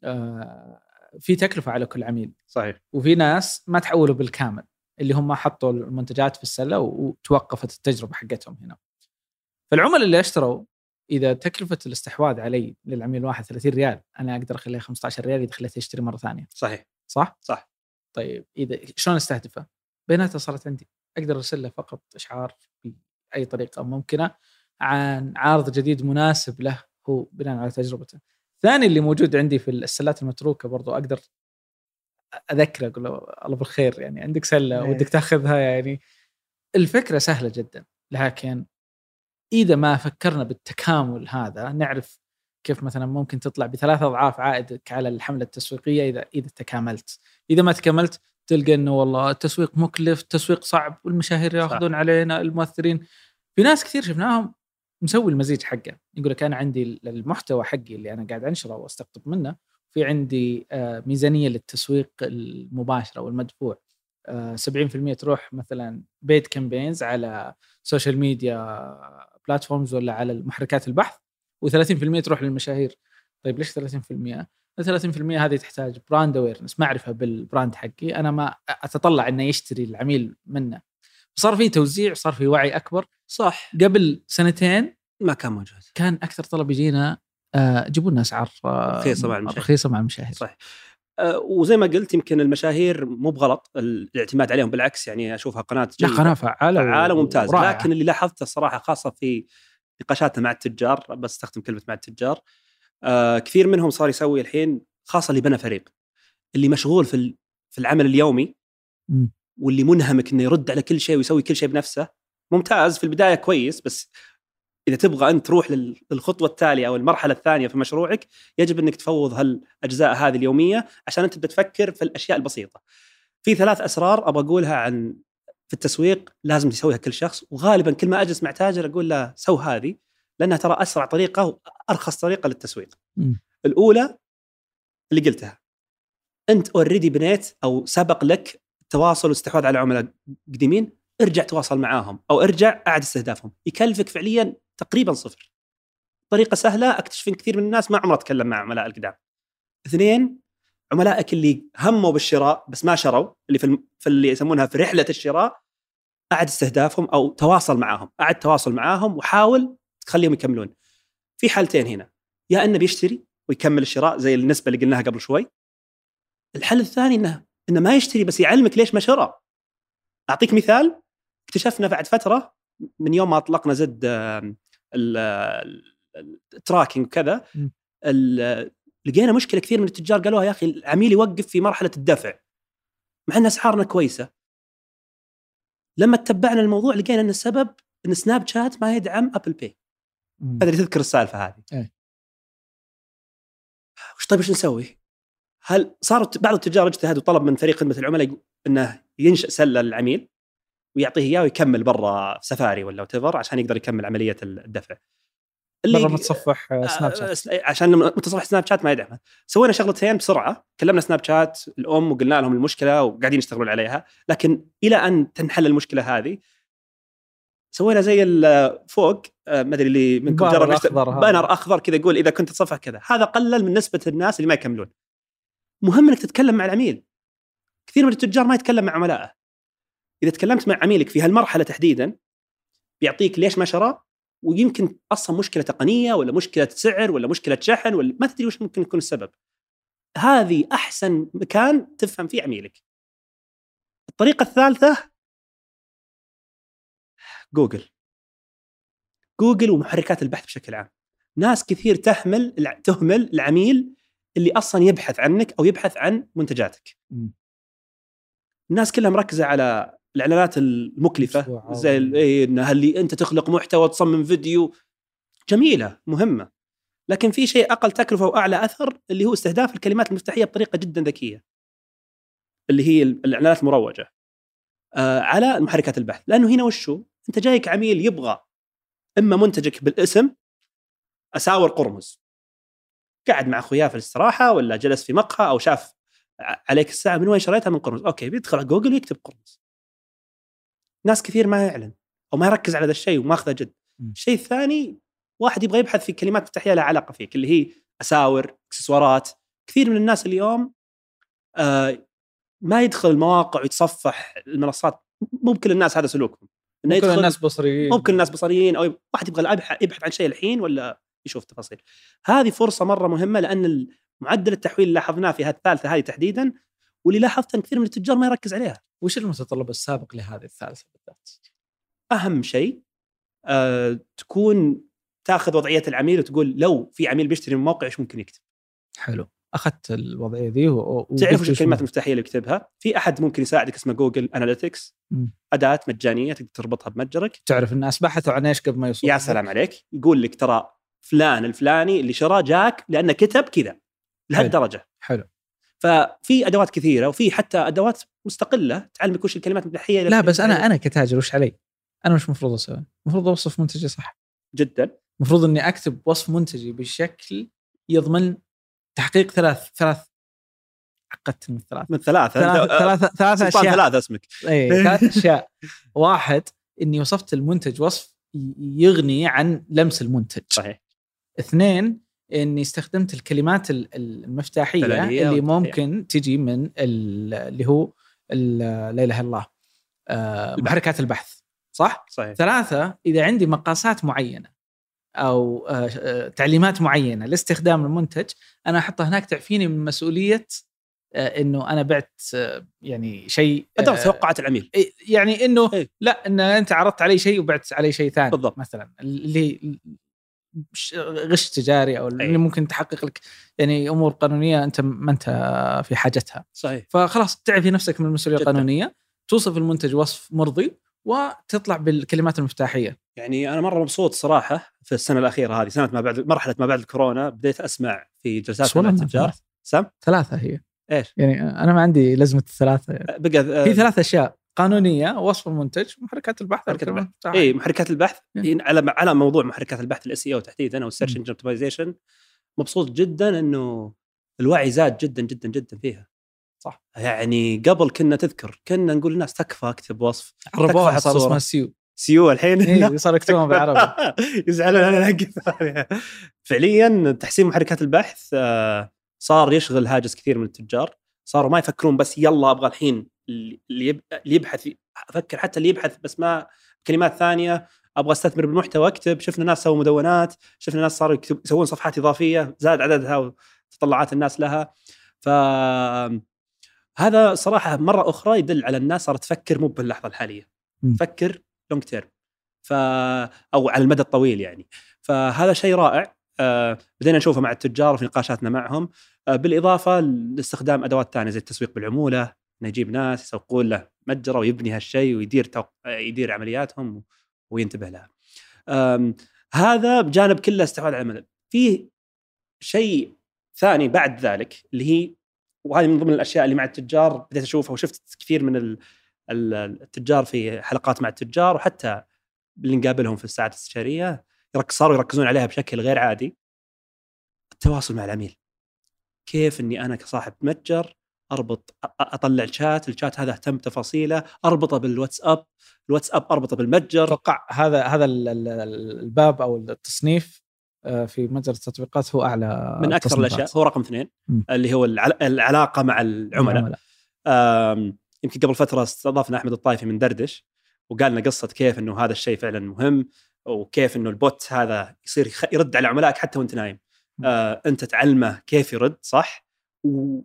آه، في تكلفة على كل عميل صحيح وفي ناس ما تحولوا بالكامل اللي هم حطوا المنتجات في السلة وتوقفت التجربة حقتهم هنا. فالعملاء اللي اشتروا إذا تكلفة الاستحواذ علي للعميل الواحد 30 ريال أنا أقدر اخليها 15 ريال إذا خليته يشتري مرة ثانية صحيح صح؟ صح طيب إذا شلون أستهدفه؟ بياناته صارت عندي أقدر أرسل له فقط أشعار بأي طريقة ممكنة عن عرض جديد مناسب له هو بناء على تجربته. ثاني اللي موجود عندي في السلات المتروكة برضو أقدر أذكره أقول له الله بالخير يعني عندك سلة إيه. ودك تاخذها يعني الفكرة سهلة جدا لكن إذا ما فكرنا بالتكامل هذا نعرف كيف مثلا ممكن تطلع بثلاث أضعاف عائدك على الحملة التسويقية إذا إذا تكاملت. إذا ما تكاملت تلقى إنه والله التسويق مكلف التسويق صعب والمشاهير يأخذون علينا المؤثرين. في ناس كثير شفناهم مسوي المزيج حقه. يقول لك أنا عندي المحتوى حقي اللي أنا قاعد أنشره وأستقطب منه في عندي آه، ميزانية للتسويق المباشرة والمدفوع. آه، 70% تروح مثلا paid campaigns على social media platforms ولا على محركات البحث و30% تروح للمشاهير. طيب ليش 30%؟ ال 30% هذه تحتاج brand awareness معرفه بال brand حقي أنا ما أتطلع إنه يشتري العميل منه. صار في توزيع صار في وعي أكبر. صح. قبل سنتين ما كان موجود. كان أكثر طلب يجينا آه، جيبوا لنا أسعار آه، رخيصة مع المشاهير. رخيصة مع المشاهير. صح. وزي ما قلت يمكن المشاهير مو بغلط الاعتماد عليهم بالعكس يعني أشوفها قناة لا قناة فعالة فعالة ممتاز ورائعة. لكن اللي لاحظته الصراحه خاصة في نقاشاتنا مع التجار بس أستخدم كلمة مع التجار آه كثير منهم صار يسوي الحين خاصة اللي بنى فريق اللي مشغول في في العمل اليومي. واللي منهمك إنه يرد على كل شيء ويسوي كل شيء بنفسه ممتاز في البداية كويس بس إذا تبغى أنت تروح لل- للخطوة التالية أو المرحلة الثانية في مشروعك يجب إنك تفوض هالاجزاء هذه اليومية عشان أنت تبدا تفكر في الأشياء البسيطة. في ثلاث أسرار أبغى أقولها عن في التسويق لازم تسويها كل شخص وغالبا كل ما أجلس مع تاجر أقول له سو هذه لأنها ترى أسرع طريقة وارخص طريقة للتسويق. مم. الأولى اللي قلتها أنت already بنيت أو سبق لك تواصل واستحواذ على عملاء قديمين ارجع تواصل معاهم أو ارجع أعد استهدافهم يكلفك فعليا تقريبا صفر. طريقة سهلة أكتشف إن كثير من الناس ما عمره تكلم مع عملاء القدام. اثنين عملائك اللي هموا بالشراء بس ما شروا اللي في, الم... في اللي يسمونها في رحلة الشراء أعد استهدافهم أو تواصل معاهم. أعد تواصل معاهم وحاول تخليهم يكملون. في حالتين هنا. يا إنه بيشتري ويكمل الشراء زي النسبة اللي قلناها قبل شوي. الحل الثاني إنه إنه ما يشتري بس يعلمك ليش ما شرى. أعطيك مثال اكتشفنا بعد فترة من يوم ما أطلقنا زد ال tracking وكذا م. ال- لقينا مشكلة كثير من التجار قالوها يا أخي العميل يوقف في مرحلة الدفع مع إن أسعارنا كويسة لما تتبعنا الموضوع لقينا إن السبب إن Snapchat ما يدعم Apple Pay اللي تذكر السالفة هذه إيه. وش طيب إيش نسوي؟ هل صاروا بعض التجار اجتهد وطلب من فريق خدمة العملاء إنه ينشئ سلة للعميل ويعطيه إياه ويكمل برا سفاري ولا وتفر عشان يقدر يكمل عملية الدفع. مرة متصفح آه، سناب آه، شات عشان متصفح سناب شات ما يدعمها سوينا شغلتين بسرعة كلمنا سناب شات الأم وقلنا لهم المشكلة وقاعدين يشتغلون عليها لكن إلى أن تنحل المشكلة هذه سوينا زي فوق آه، ما أدري اللي منكم جرب هذا. بانر أخضر كذا يقول إذا كنت تصفح كذا. هذا قلل من نسبة الناس اللي ما يكملون. مهم إنك تتكلم مع العميل. كثير من التجار ما يتكلم مع عملائه. إذا تكلمت مع عميلك في هالمرحلة تحديدا بيعطيك ليش ما شرى ويمكن أصلا مشكلة تقنية ولا مشكلة سعر ولا مشكلة شحن ولا ما تدري وش ممكن يكون السبب. هذه أحسن مكان تفهم فيه عميلك. الطريقة الثالثة جوجل. جوجل ومحركات البحث بشكل عام. ناس كثير تهمل تهمل العميل اللي أصلا يبحث عنك أو يبحث عن منتجاتك. الناس كلها مركزة على الإعلانات المكلفة زي إيه، إن اللي أنت تخلق محتوى تصمم فيديو؟ جميلة مهمة. لكن في شيء أقل تكلفة وأعلى أثر اللي هو استهداف الكلمات المفتاحية بطريقة جدا ذكية. اللي هي ال- الإعلانات المروجة. آه على محركات البحث. لأنه هنا وشو؟ أنت جايك عميل يبغى إما منتجك بالاسم أساور قرمز. قاعد مع أخوياه في الاستراحة ولا جلس في مقهى أو شاف عليك الساعة من وين شريتها؟ من قرمز. أوكي بيدخل على جوجل ويكتب قرمز. ناس كثير ما يعلن أو ما يركز على ذا الشيء وماخذه جد. الشيء الثاني واحد يبغى يبحث في كلمات مفتاحيه لها علاقة فيك اللي هي أساور إكسسوارات. كثير من الناس اليوم آه ما يدخل المواقع ويتصفح المنصات. مو بكل الناس هذا سلوكهم. إنه ممكن يدخل الناس بصريين. مو بكل الناس بصريين أو واحد يبغى يبحث عن شيء الحين ولا يشوف تفاصيل هذه فرصة مرة مهمة لأن معدل التحويل اللي لاحظناه في هذه الثالثة هذه تحديدا واللي لاحظت إن كثير من التجار ما يركز عليها. وش المتطلب السابق لهذه الثالثة بالذات؟ أهم شيء آه تكون تأخذ وضعية العميل وتقول لو في عميل بيشتري من موقع إيش ممكن يكتب؟ حلو. أخذت الوضعية ذي و... و- تعرف وش الكلمات. المفتاحيه اللي يكتبها؟ في أحد ممكن يساعدك اسمه Google Analytics. أداة مجانية تقدر تربطها بمتجرك. تعرف الناس بحثوا عن إيش قبل ما يوصلوا يا سلام عليك. يقول لك ترى فلان الفلاني اللي شرى جاك لأنه كتب كذا لهالدرجة. حلو. ففي أدوات كثيرة وفي حتى أدوات مستقلة تعلمك وش الكلمات المفتاحيه لا بس أنا أنا كتاجر وش علي؟ أنا وش المفروض أسوي؟ المفروض أوصف منتجي صح. جدا. المفروض إني أكتب وصف منتجي بشكل يضمن تحقيق ثلاث ثلاث عقدت من الثلاث من ثلاثة. ثلاث ثلاث ثلاث سلطان أشياء. ثلاثة اسمك. اي ثلاث أشياء. واحد إني وصفت المنتج وصف يغني عن لمس المنتج. صحيح. اثنين إني استخدمت الكلمات ال- المفتاحية اللي. ممكن تجي من ال- اللي هو لا إله إلا الله آه، محركات البحث صح؟ صحيح ثلاثة إذا عندي مقاسات معينة أو آه، آه، تعليمات معينة لاستخدام المنتج أنا أحطها هناك تعفيني من مسؤولية آه، إنه أنا بعت يعني شيء ادرك توقعات العميل يعني إنه إيه. لا إن أنت عرضت علي شيء وبعت علي شيء ثاني بالضبط. مثلا اللي غش تجاري أو اللي أي. ممكن تحقق لك يعني أمور قانونية أنت ما أنت في حاجتها صحيح فخلاص تعفي نفسك من المسؤولية. القانونية توصف المنتج وصف مرضي وتطلع بالكلمات المفتاحية يعني أنا مرة مبسوط صراحة في السنة الأخيرة هذه سنة ما بعد مرحلة ما بعد الكورونا بديت أسمع في جلسات التجار. سام ثلاثة هي إيش؟ يعني أنا ما عندي لزمة الثلاثة بقى في ثلاث أشياء قانونية وصف المنتج ومحركات البحث محركات البحث. اي محركات البحث إيه. هي على على موضوع محركات البحث ال SEO تحديدا أو ال search. engine optimization مبسوط جدا إنه الوعي زاد جدا جدا جدا فيها صح. يعني قبل كنا تذكر كنا نقول للناس تكفى أكتب وصف عربوها صار. اسمها SEO SEO الحين اي صار يكتبون بالعربي يزعلون أنا فعليا تحسين محركات البحث آه، صار يشغل هاجس كثير من التجار صاروا ما يفكرون بس يلا أبغى الحين اللي يب- اللي يبحث أفكر حتى اللي يبحث بس ما كلمات ثانية أبغى أستثمر بالمحتوى أكتب شفنا ناس سووا مدونات شفنا ناس صاروا يسوون صفحات إضافية زاد عددها وتطلعات الناس لها. ف هذا صراحة مرة أخرى يدل على الناس صارت تفكر مو باللحظة الحالية. تفكر لونج تيرم ف أو على المدى الطويل يعني. فهذا شيء رائع. آه، بدينا نشوفه مع التجار في نقاشاتنا معهم. آه، بالإضافة لاستخدام أدوات ثانية زي التسويق بالعمولة انه يجيب ناس يسوقون له متجره ويبني هالشيء ويدير توق... يدير عملياتهم وينتبه لها. هذا بجانب كله استحواذ على المدى. في شيء ثاني بعد ذلك اللي هي وهذه من ضمن الأشياء اللي مع التجار بديت أشوفها وشفت كثير من ال- ال- التجار في حلقات مع التجار وحتى اللي نقابلهم في الساعات الاستشاريه صاروا يركزون عليها بشكل غير عادي التواصل مع العميل كيف إني أنا كصاحب متجر أربط أطلع الشات الشات هذا أهتم بتفاصيله أربطه بالواتساب الواتساب أربطه بالمتجر. أتوقع هذا هذا ال- ال- ال- الباب أو التصنيف آه، في متجر التطبيقات هو أعلى من أكثر. الأشياء هو رقم اثنين. اللي هو العل- العلاقة مع العملاء. يمكن قبل فترة استضافنا أحمد الطايفي من دردش وقال لنا قصة كيف إنه هذا الشيء فعلا مهم وكيف إنه ال bot هذا يصير يرد على عملائك حتى وأنت نايم. آه أنت تعلمه كيف يرد صح؟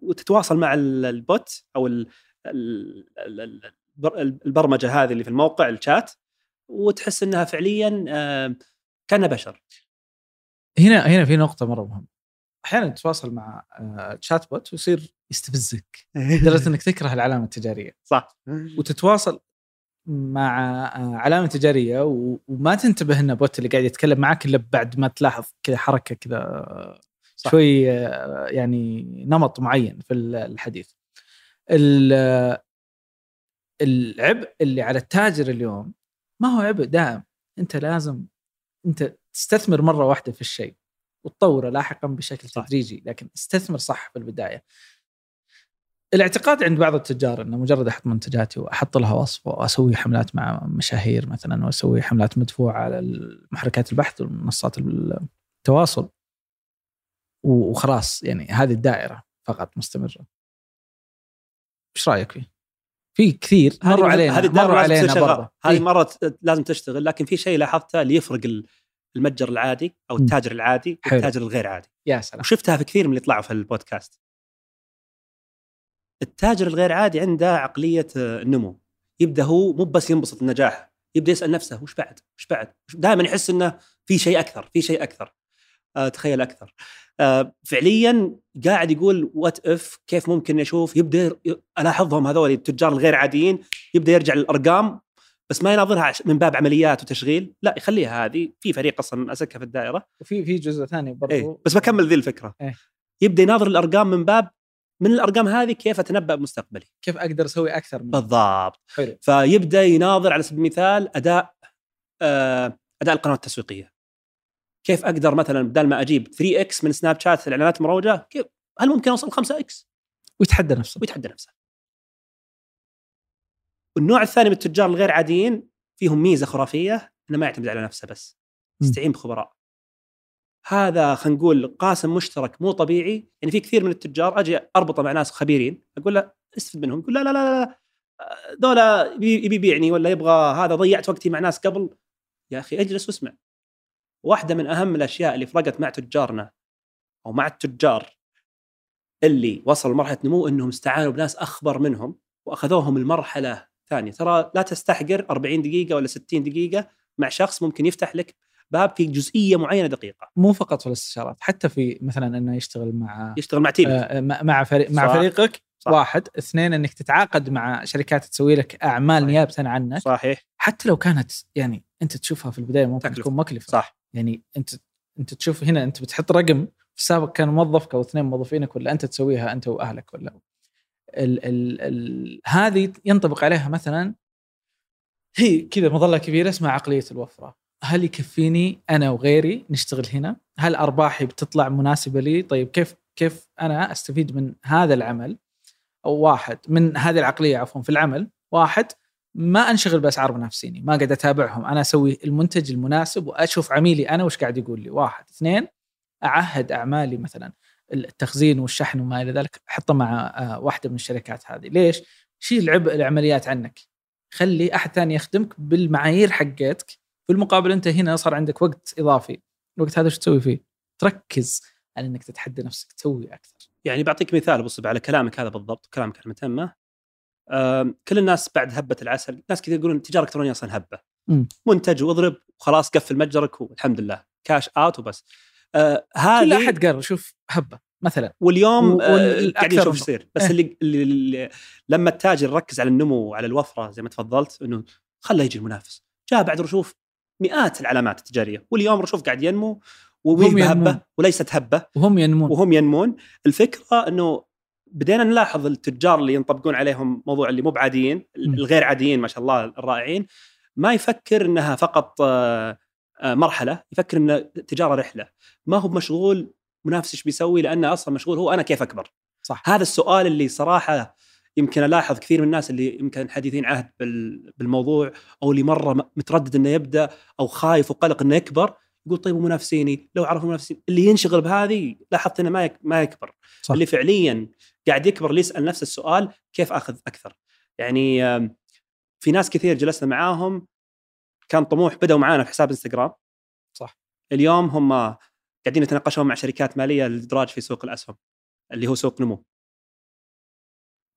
وتتواصل مع ال- ال bot أو ال- ال- ال- ال- البر- البرمجة هذه اللي في الموقع الشات وتحس إنها فعليا آه كأنها بشر. هنا هنا في نقطة مرة مهمة. أحيانا تتواصل مع آه، chat bot ويصير يستفزك لدرجة إنك تكره العلامة التجارية. صح. وتتواصل مع آه، علامة تجارية وما تنتبه انه bot اللي قاعد يتكلم معك إلا بعد ما تلاحظ كذا حركة كذا آه، صح. شوي يعني نمط معين في ال- الحديث. ال- العبء اللي على التاجر اليوم ما هو عبء دائم انت لازم انت تستثمر مرة واحدة في الشيء وتطوره لاحقا بشكل صح. تدريجي لكن استثمر صح في البداية الاعتقاد عند بعض التجار إنه مجرد أحط منتجاتي وأحط لها وصف وأسوي حملات مع مشاهير مثلا وأسوي حملات مدفوعة على محركات البحث ومنصات التواصل وخلاص يعني هذه الدائرة فقط مستمرة. إيش رأيك فيه؟ في كثير مروا مر- علينا هذه مروا لازم علينا هذه إيه. مرة لازم تشتغل لكن في شيء لاحظته اللي يفرق ال- المتجر العادي أو. التاجر العادي. والتاجر الغير عادي يا سلام وشفتها في كثير من اللي طلعوا في البودكاست التاجر الغير عادي عنده عقلية آه، النمو يبدأ هو مو بس ينبسط النجاح يبدأ يسأل نفسه وش بعد وش بعد دائما يحس إنه في شيء أكثر في شيء أكثر آه تخيل أكثر. آه فعليا قاعد يقول وات اف كيف ممكن أشوف يبدأ ألاحظهم هذول التجار الغير عاديين يبدأ يرجع للأرقام بس ما يناظرها من باب عمليات وتشغيل لا يخليها هذه. في فريق أصلا ماسكها في الدائرة. وفي في جزء ثاني برضه إيه بس بكمل ذي الفكرة. إيه. يبدأ يناظر الأرقام من باب من الأرقام هذه كيف أتنبأ بمستقبلي. كيف أقدر أسوي أكثر من بالضبط. حلو. فيبدأ يناظر على سبيل المثال أداء آه أداء القنوات التسويقية. كيف أقدر مثلا بدل ما أجيب 3 X من سناب شات الاعلانات المروجه كيف؟ هل ممكن أوصل 5 X ويتحدى نفسه ويتحدى نفسه والنوع الثاني من التجار الغير عاديين فيهم ميزة خرافية إنه ما يعتمد على نفسه بس. يستعين بخبراء. هذا خلينا نقول قاسم مشترك مو طبيعي. يعني في كثير من التجار أجي أربطه مع ناس خبيرين أقول له استفد منهم يقول لا لا لا لا ذولا يبي يبيعني ولا يبغى هذا ضيعت وقتي مع ناس قبل. يا أخي اجلس واسمع. واحدة من أهم الأشياء اللي فرقت مع تجارنا أو مع التجار اللي وصلوا لمرحلة نمو إنهم استعانوا بناس أخبر منهم وأخذوهم المرحله ثانية ترى لا تستحقر 40 دقيقة ولا 60 دقيقة مع شخص ممكن يفتح لك باب في جزئية معينة دقيقة مو فقط في الاستشارات حتى في مثلا إنه يشتغل مع يشتغل مع تيم آه، مع مع فريق مع. فريقك صح. واحد اثنين إنك تتعاقد مع شركات تسوي لك أعمال صحيح. نيابة عنك صحيح حتى لو كانت يعني أنت تشوفها في البداية ممكن تكلفة. تكون مكلفة صح يعني أنت أنت تشوف هنا أنت بتحط رقم في السابق كان موظفك أو اثنين موظفينك ولا أنت تسويها أنت وأهلك ولا ال ال ال هذه ينطبق عليها مثلا هي كذا مظلة كبيرة اسمها عقلية الوفرة هل يكفيني أنا وغيري نشتغل هنا؟ هل أرباحي بتطلع مناسبة لي؟ طيب كيف كيف أنا أستفيد من هذا العمل؟ أو واحد من هذه العقلية عفوا في العمل، واحد ما أنشغل بأسعار منافسيني، ما قاعد أتابعهم، أنا أسوي المنتج المناسب وأشوف عميلي أنا وش قاعد يقول لي، واحد، اثنين أعهد أعمالي مثلا التخزين والشحن وما إلى ذلك أحطه مع آه، واحدة من الشركات هذه، ليش؟ شيل عبء العمليات عنك. خلي أحد ثاني يخدمك بالمعايير حقتك في المقابل أنت هنا صار عندك وقت إضافي الوقت هذا وش تسوي فيه؟ تركز على إنك تتحدى نفسك تسوي أكثر. يعني بعطيك مثال بص على كلامك هذا بالضبط كلامك كلمه تامه آم، كل الناس بعد هبة العسل ناس كثير يقولون التجاره الالكترونيه أصلا هبة. مم. منتج واضرب وخلاص قفل متجرك والحمد لله. كاش اوت وبس. آه كل هذه أحد قال شوف هبة مثلا. واليوم آه قاعد نشوف. إيش يصير. بس إيه. اللي, اللي, اللي لما التاجر ركز على النمو وعلى الوفرة زي ما تفضلت إنه خله يجي المنافس. جاء بعد رشوف مئات العلامات التجارية واليوم رشوف قاعد ينمو وهي هم ينمون. هبة وليست هبة. وهم ينمون. وهم ينمون. الفكرة إنه بدينا نلاحظ التجار اللي ينطبقون عليهم موضوع اللي مو بعاديين. الغير عاديين ما شاء الله الرائعين ما يفكر إنها فقط آه، آه، مرحلة يفكر ان التجاره رحلة. ما هو مشغول منافس إيش بيسوي؟ لأنه أصلا مشغول هو أنا كيف أكبر. صح. هذا السؤال اللي صراحة يمكن ألاحظ كثير من الناس اللي يمكن حديثين عهد بال- بالموضوع أو اللي مرة متردد إنه يبدأ أو خايف وقلق إنه يكبر. يقول طيب ومنافسيني؟ لو عرفوا منافسين. اللي ينشغل بهذه لاحظت إنه ما ما يكبر. صح. اللي فعليا قاعد يكبر اللي يسأل نفس السؤال كيف أخذ أكثر؟ يعني في ناس كثير جلسنا معاهم كان طموح بدأوا معانا في حساب إنستغرام. صح. اليوم هم قاعدين يتناقشون مع شركات مالية للادراج في سوق الأسهم اللي هو سوق نمو.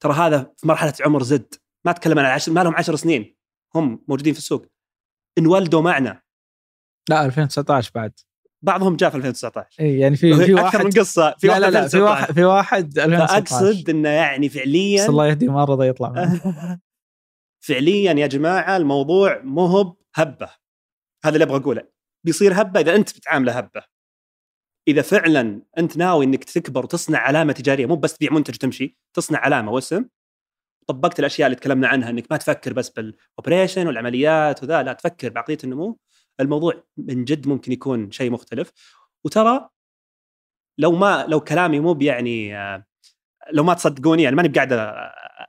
ترى هذا في مرحلة عمر زد. ما اتكلم عن عشر ما لهم عشر سنين. هم موجودين في السوق. انولدوا معنا. لا 2019 بعد. بعضهم جاء في 2019 اي يعني في في أكثر واحد من قصة في لا واحد لا لا في 2019. واحد في واحد 2019 فأقصد إنه يعني بس فعليا الله يهديه ما رضى يطلع. فعليا يا جماعة الموضوع مو هو هبة. هذا اللي أبغى أقوله. بيصير هبة إذا أنت بتعامله هبة. إذا فعلا أنت ناوي إنك تكبر وتصنع علامة تجارية مو بس تبيع منتج وتمشي تصنع علامة واسم طبقت الأشياء اللي تكلمنا عنها إنك ما تفكر بس بال operation والعمليات وذا لا تفكر بعقلية النمو. الموضوع من جد ممكن يكون شيء مختلف. وترى لو ما لو كلامي مو بيعني آه، لو ما تصدقوني يعني ماني بقاعد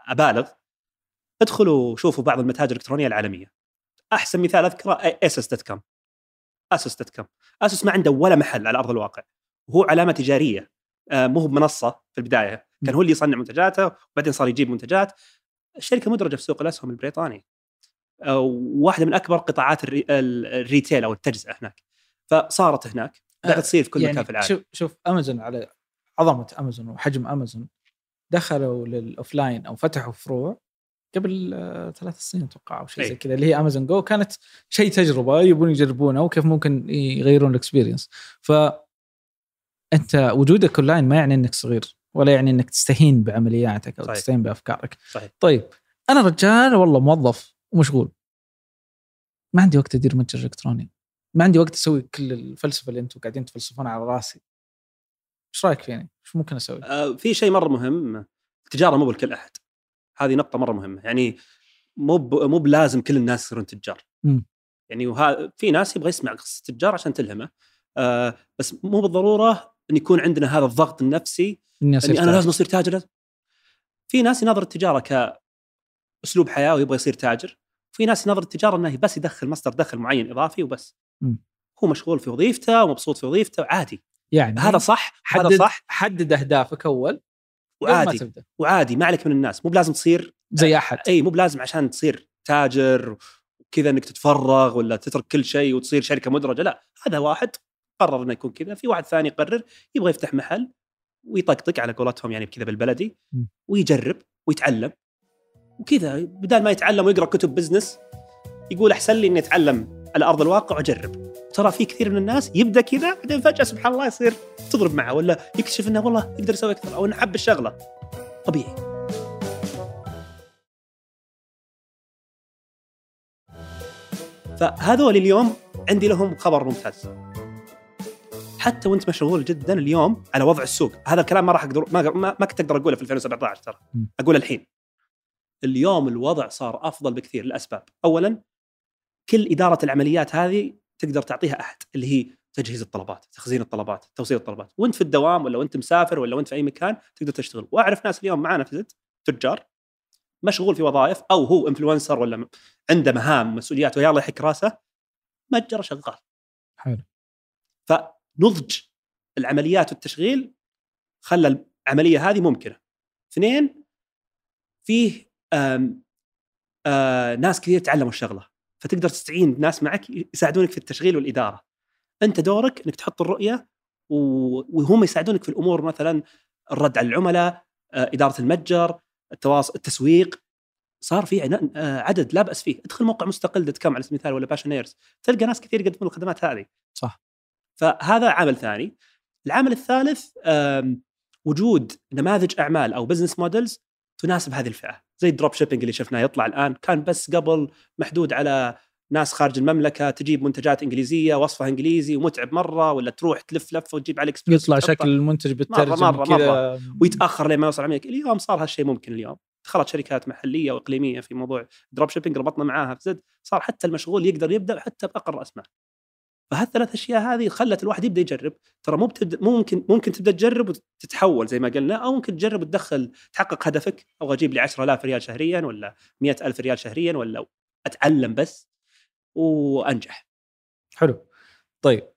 أبالغ ادخلوا شوفوا بعض المتاجر الإلكترونية العالمية. أحسن مثال أذكره ASOS dot com ASOS dot com ASOS ما عنده ولا محل على أرض الواقع. وهو علامة تجارية آه، مو هو بمنصه في البداية. كان هو اللي يصنع منتجاته وبعدين صار يجيب منتجات. الشركة مدرجة في سوق الأسهم البريطاني. واحدة من أكبر قطاعات الري- ال- ال retail أو التجزئة هناك. فصارت هناك. قاعدة تصير في كل مكان في العالم. شوف شوف أمازون على عظمة أمازون وحجم أمازون دخلوا لل offline أو فتحوا فروع قبل آه، ثلاث سنين أتوقع أو شيء زي أي. كذا اللي هي أمازون جو كانت شيء تجربة يبون يجربونه وكيف ممكن يغيرون ال experience. ف أنت وجودك أونلاين ما يعني إنك صغير ولا يعني إنك تستهين بعملياتك أو صحيح. تستهين بأفكارك. صحيح. طيب أنا رجال والله موظف. ومشغول. ما عندي وقت أدير متجر إلكتروني. ما عندي وقت أسوي كل الفلسفة اللي أنتم قاعدين تفلسفون على رأسي. إيش رأيك فيني؟ إيش ممكن أسوي؟ آه، في شيء مرة مهم. التجاره مو بالكل أحد. هذه نقطة مرة مهمة. يعني مو مو بلازم كل الناس يصيرون تجار. يعني وها في ناس يبغى يسمع قصه تجار عشان تلهمه. آه بس مو بالضرورة إن يكون عندنا هذا الضغط النفسي إني أنا. لازم أصير تاجر. في ناس يناظر التجارة كأسلوب حياة ويبغى يصير تاجر. في ناس يناظر التجارة إنه بس يدخل مصدر دخل معين إضافي وبس. مم. هو مشغول في وظيفته ومبسوط في وظيفته عادي. يعني هذا صح هذا حدد صح. حدد أهدافك أول قبل ما وعادي وعادي ما عليك من الناس. مو بلازم تصير زي أحد. إي مو بلازم عشان تصير تاجر وكذا إنك تتفرغ ولا تترك كل شيء وتصير شركة مدرجة لا. هذا واحد قرر إنه يكون كذا. في واحد ثاني يقرر يبغى يفتح محل ويطقطق على قولتهم يعني كذا بالبلدي م. ويجرب ويتعلم. وكذا. بدال ما يتعلم ويقرأ كتب بزنس يقول أحسن لي إني أتعلم على أرض الواقع وأجرب. ترى في كثير من الناس يبدأ كذا بعدين فجأة سبحان الله يصير تضرب معه ولا يكتشف إنه والله يقدر يسوي أكثر أو إنه حب الشغلة. طبيعي. فهذول اليوم عندي لهم خبر ممتاز. حتى وأنت مشغول جدا اليوم على وضع السوق. هذا الكلام ما راح أقدر ما ما, كنت أقدر أقوله في 2017 ترى. م. أقول الحين. اليوم الوضع صار أفضل بكثير لاسباب اولا كل إدارة العمليات هذه تقدر تعطيها أحد اللي هي تجهيز الطلبات، تخزين الطلبات، توصيل الطلبات، وأنت في الدوام ولا وأنت مسافر ولا وأنت في أي مكان تقدر تشتغل، وأعرف ناس اليوم معنا في زد تجار مشغول في وظائف أو هو انفلونسر ولا عنده مهام مسؤوليات ويلا يحك راسه متجر شغال. حلو. فنضج العمليات والتشغيل خلى العملية هذه ممكنة. اثنين فيه ناس كثير تعلموا الشغلة فتقدر تستعين بناس معك يساعدونك في التشغيل والإدارة. أنت دورك إنك تحط الرؤية وهم يساعدونك في الأمور مثلا الرد على العملاء، آه، إدارة المتجر، التواصل، التسويق. صار في آه، عدد لا بأس فيه، ادخل موقع مستقل dot com على سبيل المثال ولا باشنيرز، تلقى ناس كثير يقدمون الخدمات هذه. صح. فهذا عامل ثاني. العامل الثالث وجود نماذج أعمال أو business models تناسب هذه الفئة، زي ال drop shipping اللي شفناه يطلع الآن. كان بس قبل محدود على ناس خارج المملكة تجيب منتجات إنجليزية وصفها إنجليزي ومتعب مرة ولا تروح تلف لفه وتجيب AliExpress يطلع. شكل المنتج بالترجمة مرة- كذا. ويتأخر لين ما يوصل عميلك اليوم صار هالشيء ممكن اليوم. دخلت شركات محلية وإقليمية في موضوع drop shipping ربطنا معاها. في زد صار حتى المشغول يقدر يبدأ حتى باقل راس مال فهالثلاث أشياء هذه خلت الواحد يبدأ يجرب. ترى مو بتبدا ممكن ممكن تبدأ تجرب وتتحول زي ما قلنا أو ممكن تجرب وتدخل تحقق هدفك أبغى أجيب لي 10000 ريال شهريا ولا 100000 ريال شهريا ولا أتعلم بس وأنجح. حلو. طيب.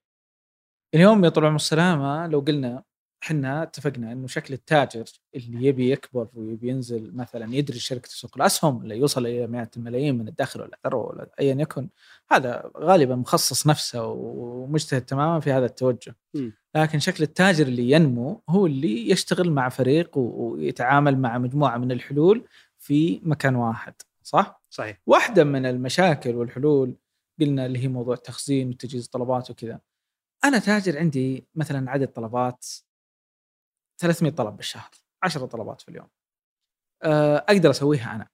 اليوم يا طول العمر السلامة لو قلنا إحنا اتفقنا إنه شكل التاجر اللي يبي يكبر ويبي ينزل مثلا يدري شركة سوق الأسهم ولا يوصل إلى مئات الملايين من الدخل ولا الثروه ولا ايا يكن هذا غالبا مخصص نفسه ومجتهد تماما في هذا التوجه م. لكن شكل التاجر اللي ينمو هو اللي يشتغل مع فريق ويتعامل مع مجموعة من الحلول في مكان واحد صح؟ صحيح واحدة من المشاكل والحلول قلنا اللي هي موضوع التخزين وتجهيز الطلبات وكذا أنا تاجر عندي مثلا عدد طلبات 300 طلب بالشهر 10 طلبات في اليوم. أه، أقدر أسويها أنا.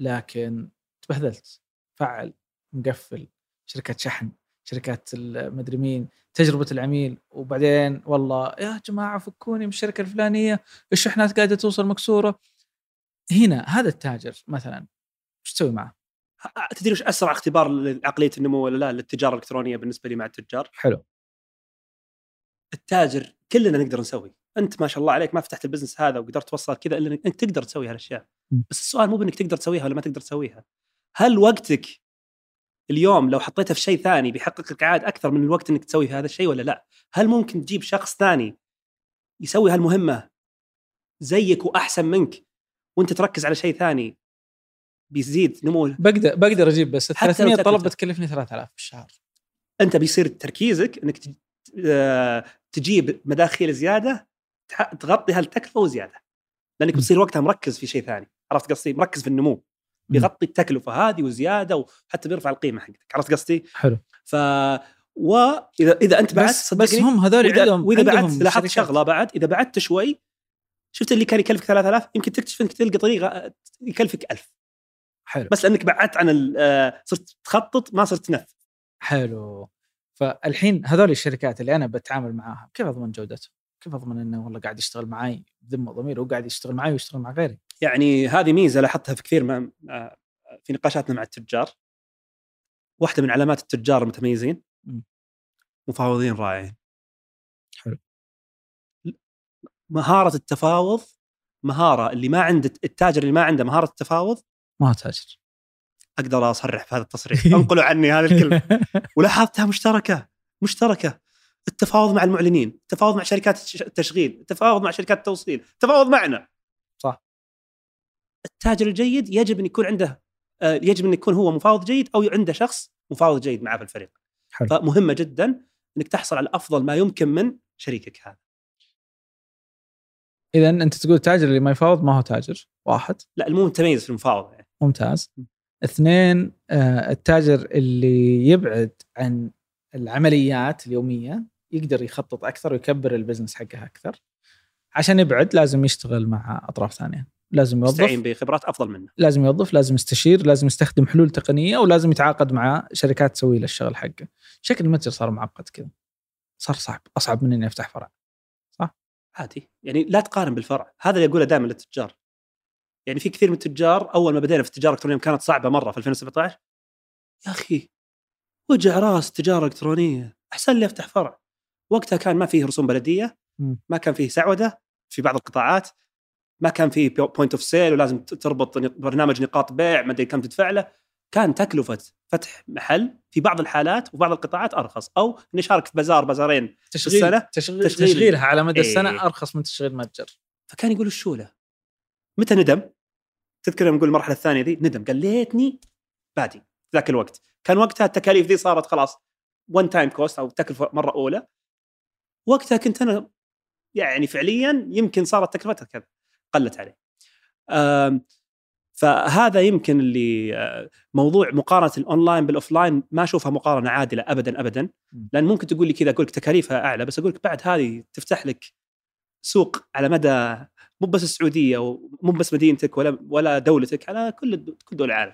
لكن تبهذلت. فعل مقفل شركه شحن شركات المدري مين تجربة العميل وبعدين والله يا جماعة فكوني من الشركة الفلانية الشحنات قاعدة توصل مكسورة؟ هنا هذا التاجر مثلا إيش تسوي معه؟ تدري وش أسرع اختبار لعقلية النمو ولا لا؟ للتجارة الإلكترونية بالنسبة لي مع التجار؟ حلو. التاجر كلنا نقدر نسوي. أنت ما شاء الله عليك ما فتحت البزنس هذا وقدرت توصل كذا إلا إنك تقدر تسوي هالأشياء. بس السؤال مو بإنك تقدر تسويها ولا ما تقدر تسويها. هل وقتك اليوم لو حطيته في شيء ثاني بيحقق لك عائد أكثر من الوقت إنك تسوي في هذا الشيء ولا لا؟ هل ممكن تجيب شخص ثاني يسوي هالمهمة زيك وأحسن منك وأنت تركز على شيء ثاني بيزيد نمو بقدر بقدر أجيب بس ال حتى لو 300 طلب. بتكلفني 3000 في الشهر. أنت بيصير تركيزك إنك تجيب مداخيل زيادة تغطي هالتكلفة وزيادة. لأنك. بتصير وقتها مركز في شيء ثاني. عرفت قصدي؟ مركز في النمو. بيغطي التكلفة هذه وزيادة وحتى بيرفع القيمة حقتك. عرفت قصدي؟ حلو. ف واذا إذا أنت بعد بس بس هم هذول واذا, عندهم بعد عندهم لاحظت. شغلة بعد إذا بعدت شوي شفت اللي كان يكلفك 3000 يمكن تكتشف إنك تلقى طريقه يكلفك 1000 حلو. بس لأنك بعدت عن آه، صرت تخطط ما صرت تنفذ. حلو. فالحين هذول الشركات اللي أنا بتعامل معاها كيف أضمن جودتهم؟ كيف أضمن إنه والله قاعد يشتغل معي بذمة ضمير هو قاعد يشتغل معي ويشتغل مع غيري يعني هذه ميزة لاحظتها في كثير ما آه، في نقاشاتنا مع التجار واحدة من علامات التجار المتميزين. مفاوضين رائعين حلو. مهارة التفاوض مهارة اللي ما عنده التاجر اللي ما عنده مهارة التفاوض ما تاجر أقدر أصرح في هذا التصريح. أنقلوا عني هذه الكلمة. ولاحظتها مشتركة مشتركة. التفاوض مع المعلنين التفاوض مع شركات التش- التشغيل التفاوض مع شركات التوصيل التفاوض معنا. صح. التاجر الجيد يجب أن يكون عنده آه، يجب أن يكون هو مفاوض جيد أو عنده شخص مفاوض جيد معه في الفريق. حلو. فمهمة جدا أنك تحصل على أفضل ما يمكن من شريكك هذا. اذا أنت تقول التاجر اللي ما يفاوض ما هو تاجر. واحد. لا المو متميز في المفاوضة يعني. ممتاز. اثنين آه، التاجر اللي يبعد عن العمليات اليومية يقدر يخطط أكثر ويكبر البزنس حقه أكثر. عشان يبعد لازم يشتغل مع أطراف ثانية. لازم يستعين يوظف بخبرات أفضل منه. لازم يوظف لازم يستشير لازم يستخدم حلول تقنية ولازم يتعاقد مع شركات تسوي له الشغل حقه. شكل المتجر صار معقد كذا. صار صعب أصعب من اني افتح فرع. عادي. يعني لا تقارن بالفرع. هذا اللي اقوله دائما للتجار. يعني في كثير من التجار أول ما بدينا في التجارة الإلكترونية كانت صعبة مرة في 2017 يا أخي وجع راس تجارة إلكترونية أحسن لي أفتح فرع وقتها كان ما فيه رسوم بلدية. ما كان فيه سعودة في بعض القطاعات ما كان فيه point of sale ولازم تربط برنامج نقاط بيع ما أدري كم تدفع له كان تكلفة فتح محل في بعض الحالات وبعض القطاعات أرخص أو إني اشارك في بازار بازارين تشغيل السنة؟ تشغيل, تشغيل. تشغيلها على مدى إيه. السنة أرخص من تشغيل متجر فكان يقول الشولة متى ندم؟ تذكر يوم نقول المرحلة الثانية ذي ندم. قال ليتني بادي ذاك الوقت. كان وقتها التكاليف ذي صارت خلاص one time cost أو تكلفة مرة أولى. وقتها كنت أنا يعني فعليا يمكن صارت تكلفتها كذا قلت عليه. آم، فهذا يمكن اللي آه، موضوع مقارنة ال online بال offline ما أشوفها مقارنة عادلة ابدا ابدا. لأن ممكن تقول لي كذا أقول لك تكاليفها أعلى بس أقول لك بعد هذه تفتح لك سوق على مدى مو بس السعودية ومو بس مدينتك ولا ولا دولتك على كل كل دول العالم.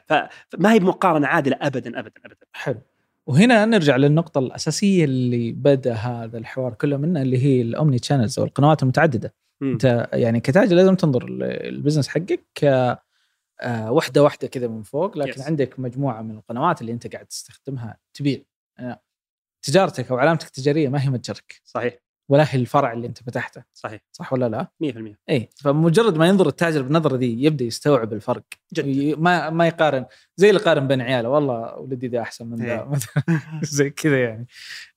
فما هي مقارنه عادلة ابدا ابدا ابدا. حلو. وهنا نرجع للنقطة الأساسية اللي بدأ هذا الحوار كله منها اللي هي ال omni channels أو القنوات المتعددة. مم. أنت يعني كتاجر لازم تنظر ل- ال business حقك ك آه، وحدة واحدة كذا من فوق لكن Yes. عندك مجموعة من القنوات اللي أنت قاعد تستخدمها تبيع. آه، تجارتك أو علامتك التجارية ما هي متجرك. صحيح. ولا هي الفرع اللي أنت فتحته. صحيح. صح ولا لا؟ 100% إي فمجرد ما ينظر التاجر بالنظرة دي يبدأ يستوعب الفرق. جد. ي- ما ما يقارن. زي اللي يقارن بين عياله. والله ولدي ذا أحسن من ذا إيه. زي كذا يعني.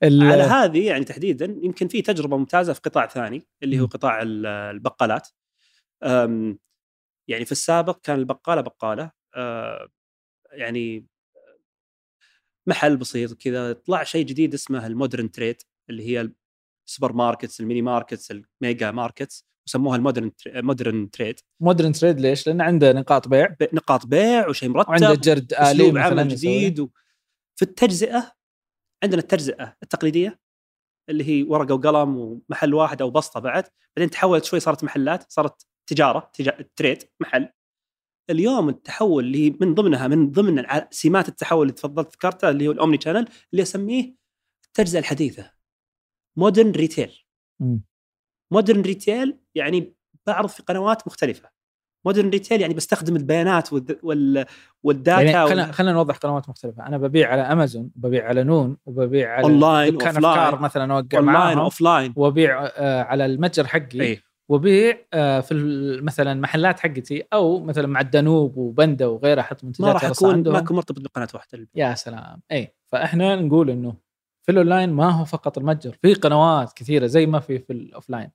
على هذه يعني تحديدا يمكن في تجربة ممتازة في قطاع ثاني اللي هو. قطاع ال- البقالات. يعني في السابق كان البقالة بقالة. يعني محل بسيط كذا طلع شيء جديد اسمه ال modern trade اللي هي ال supermarkets ال mini markets ال mega markets وسموها ال modern modern trade. modern trade ليش؟ لأن عنده نقاط بيع. ب- نقاط بيع وشيء مرتب وعنده جرد آلي عمل. جديد و... في التجزئة عندنا التجزئة التقليدية اللي هي ورقة وقلم ومحل واحد أو بسطة بعد. بعدين تحولت شوي صارت محلات صارت تجارة تجا... trade محل. اليوم التحول اللي من ضمنها من ضمن سمات التحول اللي تفضلت ذكرتها اللي هو ال omni channel اللي أسميه التجزئة الحديثة. modern retail. modern retail يعني بعرض في قنوات مختلفة. modern retail يعني بستخدم البيانات وال... وال data يعني وال- خلينا خلينا نوضح قنوات مختلفة. أنا ببيع على أمازون وببيع على نون وببيع على و offline. أفكار مثلا أوقع online offline وابيع آه، على المتجر حقي. اي وبيع آه، في مثلا محلات حقتي. أو مثلا مع الدانوب وبندا وغيرها أحط منتجات ما راح أكون عندهم. ما اكون مرتبط بقناة واحدة. يا سلام. اي فإحنا نقول إنه في الاونلاين ما هو فقط المتجر في قنوات كثيرة زي ما في في ال offline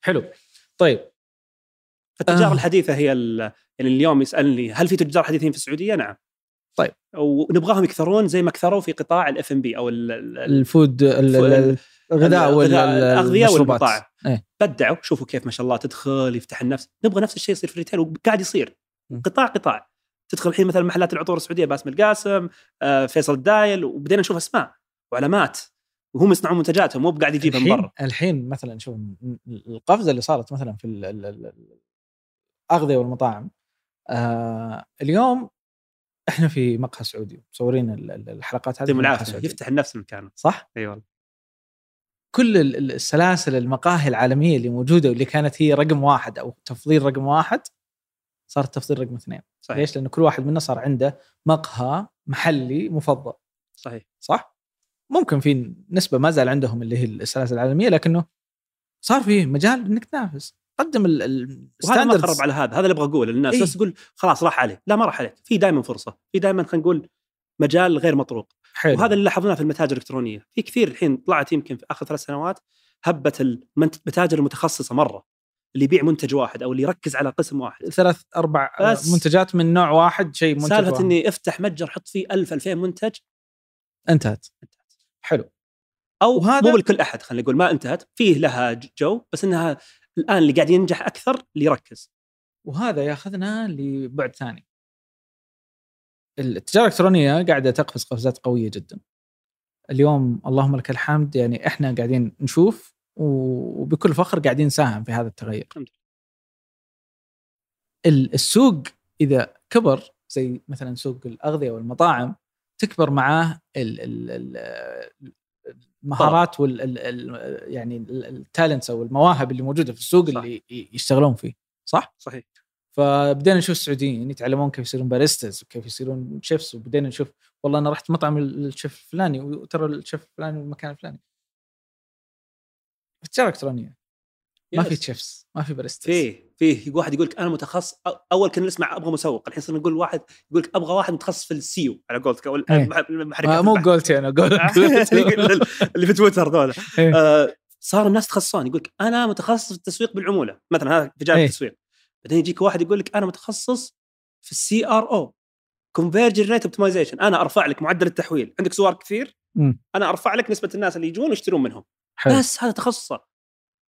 حلو طيب فالتجاره آه. الحديثة هي يعني اليوم يسألني هل في تجار حديثين في السعودية؟ نعم. طيب. ونبغاهم يكثرون زي ما كثروا في قطاع الاف ام بي أو ال- ال- ال- ال food ال- الغذاء وال- الغذاء، ال- الأغذية المشروبات. والمطاعم. إيه. بدعوا شوفوا كيف ما شاء الله تدخل يفتح النفس نبغى نفس الشيء يصير في ال retail وقاعد يصير. قطاع قطاع تدخل الحين مثلا محلات العطور السعودية باسم القاسم آه، فيصل الدايل وبدينا نشوف أسماء وعلامات وهم يصنعون منتجاتهم مو بقاعد يجيبها من برا الحين مثلا شوف القفزة اللي صارت مثلا في ال- ال- ال- الأغذية والمطاعم آه اليوم إحنا في مقهى سعودي مصورين ال- ال- الحلقات هذه يعطيهم في مقهى العافية سعودي. يفتح النفس مكانه صح؟ إي والله كل ال- ال- السلاسل المقاهي العالمية اللي موجودة واللي كانت هي رقم واحد أو تفضيل رقم واحد صارت تفضيل رقم اثنين صحيح ليش؟ لأنه كل واحد منا صار عنده مقهى محلي مفضل صحيح صح؟ ممكن في نسبة ما زال عندهم اللي هي السلاسل العالمية لكنه صار في مجال إنك تنافس. قدم ال- وهذا ما خرب على هذا هذا اللي أبغى أقوله للناس إيه. بس تقول خلاص راح عليك لا ما راح عليك في دائما فرصة في دائما خلينا نقول مجال غير مطروق. حلو. وهذا اللي لاحظناه في المتاجر الإلكترونية. في كثير الحين طلعت يمكن في آخر ثلاث سنوات هبه المتاجر المتخصصة مرة اللي يبيع منتج واحد أو اللي يركز على قسم واحد. ثلاث أربع منتجات من نوع واحد شيء منتج سالفة. إني افتح متجر حط فيه 1000 2000 منتج. انتهت. حلو. أو وهذا- مو بالكل أحد خلينا نقول ما انتهت فيه لها جو بس إنها الآن اللي قاعد ينجح أكثر اللي يركز. وهذا ياخذنا لبعد ثاني. التجارة الإلكترونية قاعدة تقفز قفزات قوية جدا. اليوم اللهم لك الحمد يعني إحنا قاعدين نشوف وبكل فخر قاعدين نساهم في هذا التغير. السوق إذا كبر زي مثلا سوق الأغذية والمطاعم تكبر معاه ال- ال- ال- المهارات وال ال- ال- يعني ال talents أو المواهب اللي موجودة في السوق صح. اللي يشتغلون فيه صح؟ صحيح فبدينا نشوف السعوديين يتعلمون كيف يصيرون baristas وكيف يصيرون chefs وبدينا نشوف والله أنا رحت مطعم الشيف الفلاني وترى الشيف الفلاني والمكان الفلاني التجاره الالكترونيه ما في yes. chefs ما في baristas فيه فيه. واحد يقول لك أنا متخصص أول كنا نسمع أبغى مسوق. الحين صرنا نقول واحد يقول لك أبغى واحد متخصص في ال SEO. على قولتك أو إيه. مو. قولتي أنا اللي في تويتر ذولا. إيه. آه، صار الناس يتخصصون. يقول لك أنا متخصص في التسويق بالعمولة. مثلا هذا في جانب إيه. التسويق. بعدين يجيك واحد يقول لك أنا متخصص في ال CRO conversion rate optimization أنا أرفع لك معدل التحويل. عندك سوار كثير. أنا أرفع لك نسبة الناس اللي يجون ويشترون منهم. حلو. بس هذا تخصصه.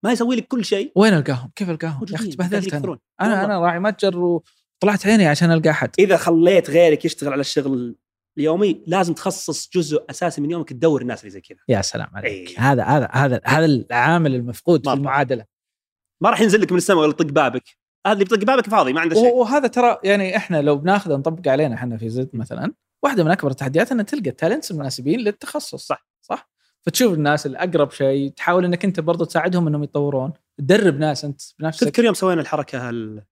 ما يسوي لك كل شيء وين ألقاهم؟ كيف ألقاهم؟ يا أخي تبهدلت أنا. أنا. أنا راعي متجر وطلعت عيني عشان ألقى أحد إذا خليت غيرك يشتغل على الشغل اليومي لازم تخصص جزء أساسي من يومك تدور الناس اللي زي كذا يا سلام عليك إيه. هذا هذا هذا هذا العامل المفقود في مرة. المعادلة ما راح ينزل لك من السماء ولا يطق بابك هذا اللي بيطق بابك فاضي ما عنده شيء وهذا ترى يعني إحنا لو بناخذه نطبق علينا إحنا في زد مثلا واحدة من أكبر التحديات ان تلقى التالنتس المناسبين للتخصص صح. فتشوف الناس الاقرب شيء تحاول إنك أنت برضو تساعدهم إنهم يتطورون. تدرب ناس أنت بنفسك. تذكر يوم سوينا الحركة ال...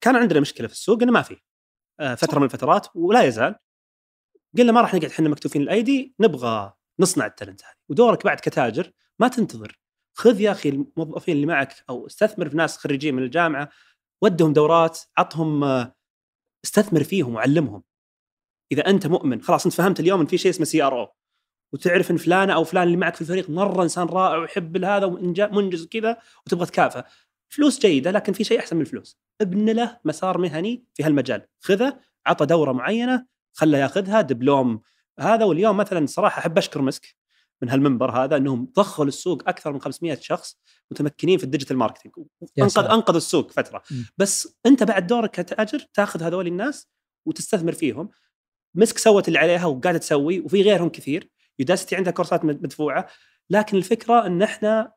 كان عندنا مشكلة في السوق إنه ما في. آه، فترة من الفترات ولا يزال. قلنا ما راح نقعد إحنا مكتوفين الأيدي نبغى نصنع التالنت هذه. ودورك بعد كتاجر ما تنتظر. خذ يا أخي الموظفين اللي معك أو استثمر في ناس خريجين من الجامعة ودهم دورات عطهم آه، استثمر فيهم وعلمهم. إذا أنت مؤمن خلاص أنت فهمت اليوم إن في شيء اسمه CRO وتعرف إن فلانة أو فلان اللي معك في الفريق مرة إنسان رائع ويحب هذا ومنجز وكذا وتبغى تكافئه فلوس جيدة لكن في شيء أحسن من الفلوس. ابن له مسار مهني في هالمجال. خذه عطى دورة معينة خله ياخذها دبلوم هذا. واليوم مثلا صراحة أحب أشكر مسك من هالمنبر هذا إنهم ضخوا للسوق أكثر من 500 شخص متمكنين في ال digital marketing. يا انقذ. انقذ السوق فترة. م. بس أنت بعد دورك كتاجر تاخذ هذول الناس وتستثمر فيهم. مسك سوت اللي عليها وقاعده تسوي وفي غيرهم كثير. Udacity عندها كورسات مدفوعة لكن الفكرة إن إحنا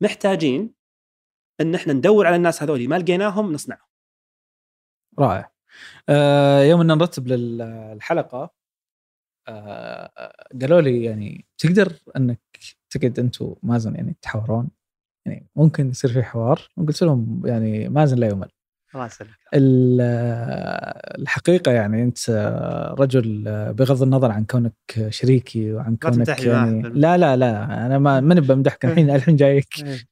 محتاجين إن إحنا ندور على الناس هذول ما لقيناهم نصنعهم. رائع. آه يوم إن نرتب للحلقه آه قالوا لي يعني تقدر إنك تقعد انت ومازن يعني تحاورون؟ يعني ممكن يصير في حوار؟ وقلت لهم يعني مازن لا يمل الحقيقة يعني أنت رجل بغض النظر عن كونك شريكي وعن كونك يعني. لا لا لا أنا ما ماني بمدحك الحين الحين جايك.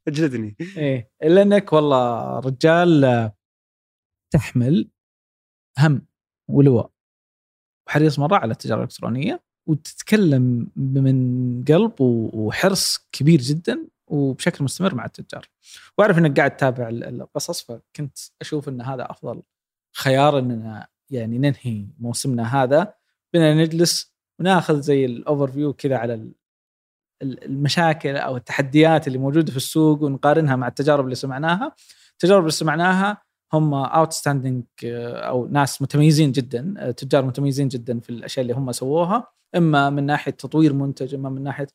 اجلدني. إيه إلا أنك والله رجال تحمل هم ولواء وحريص مرة على التجارة الإلكترونية وتتكلم من قلب وحرص كبير جدا وبشكل مستمر مع التجار. وأعرف إنك قاعد تتابع ال- القصص فكنت أشوف إن هذا أفضل خيار إننا يعني ننهي موسمنا هذا بنا نجلس وناخذ زي ال overview كذا على ال- ال- المشاكل أو التحديات اللي موجودة في السوق ونقارنها مع التجارب اللي سمعناها. التجارب اللي سمعناها هم اوتستاندينج أو ناس متميزين جدا آه، تجار متميزين جدا في الأشياء اللي هم سووها. إما من ناحية تطوير منتج إما من ناحية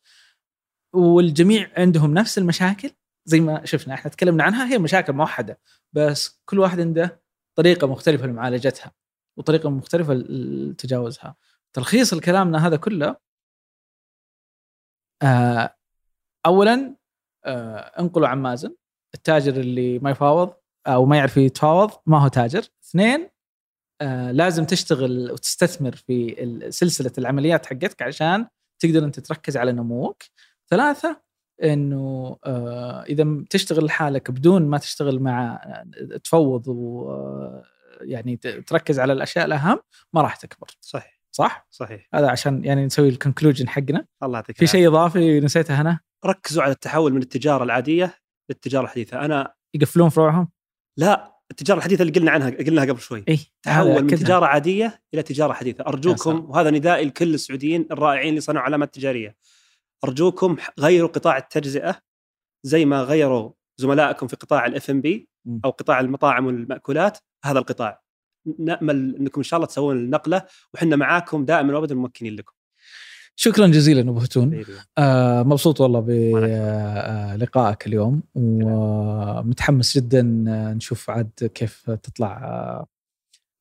والجميع عندهم نفس المشاكل زي ما شفنا إحنا تكلمنا عنها هي مشاكل موحدة بس كل واحد عنده طريقة مختلفة لمعالجتها وطريقة مختلفة لتجاوزها. تلخيص الكلامنا هذا كله آه اولا آه انقلوا عن مازن التاجر اللي ما يفاوض أو ما يعرف يتفاوض ما هو تاجر. اثنين آه لازم تشتغل وتستثمر في سلسلة العمليات حقتك عشان تقدر أنت تركز على نموك. ثلاثة إنه آه، إذا تشتغل لحالك بدون ما تشتغل مع تفوض و آه، يعني تركز على الأشياء الأهم ما راح تكبر. صحيح. صح؟ صحيح. هذا عشان يعني نسوي الكونكلوجن حقنا. الله يعطيك في شيء إضافي نسيته هنا ركزوا على التحول من التجارة العادية للتجارة الحديثة. أنا يقفلون فروعهم؟ لا التجارة الحديثة اللي قلنا عنها قلناها قبل شوي. اي تحول من تجارة عادية إلى تجارة حديثة. أرجوكم. وهذا ندائي لكل السعوديين الرائعين اللي صنعوا علامات تجارية. أرجوكم غيروا قطاع التجزئة زي ما غيروا زملائكم في قطاع الاف ام بي. أو قطاع المطاعم والمأكولات هذا القطاع نأمل إنكم إن شاء الله تسوون النقلة وحنا معاكم دائما وابدا ممكنين لكم شكرا جزيلا أبو هتون. آه مبسوط والله بلقائك اليوم ومتحمس جدا آه، نشوف عاد كيف تطلع آه،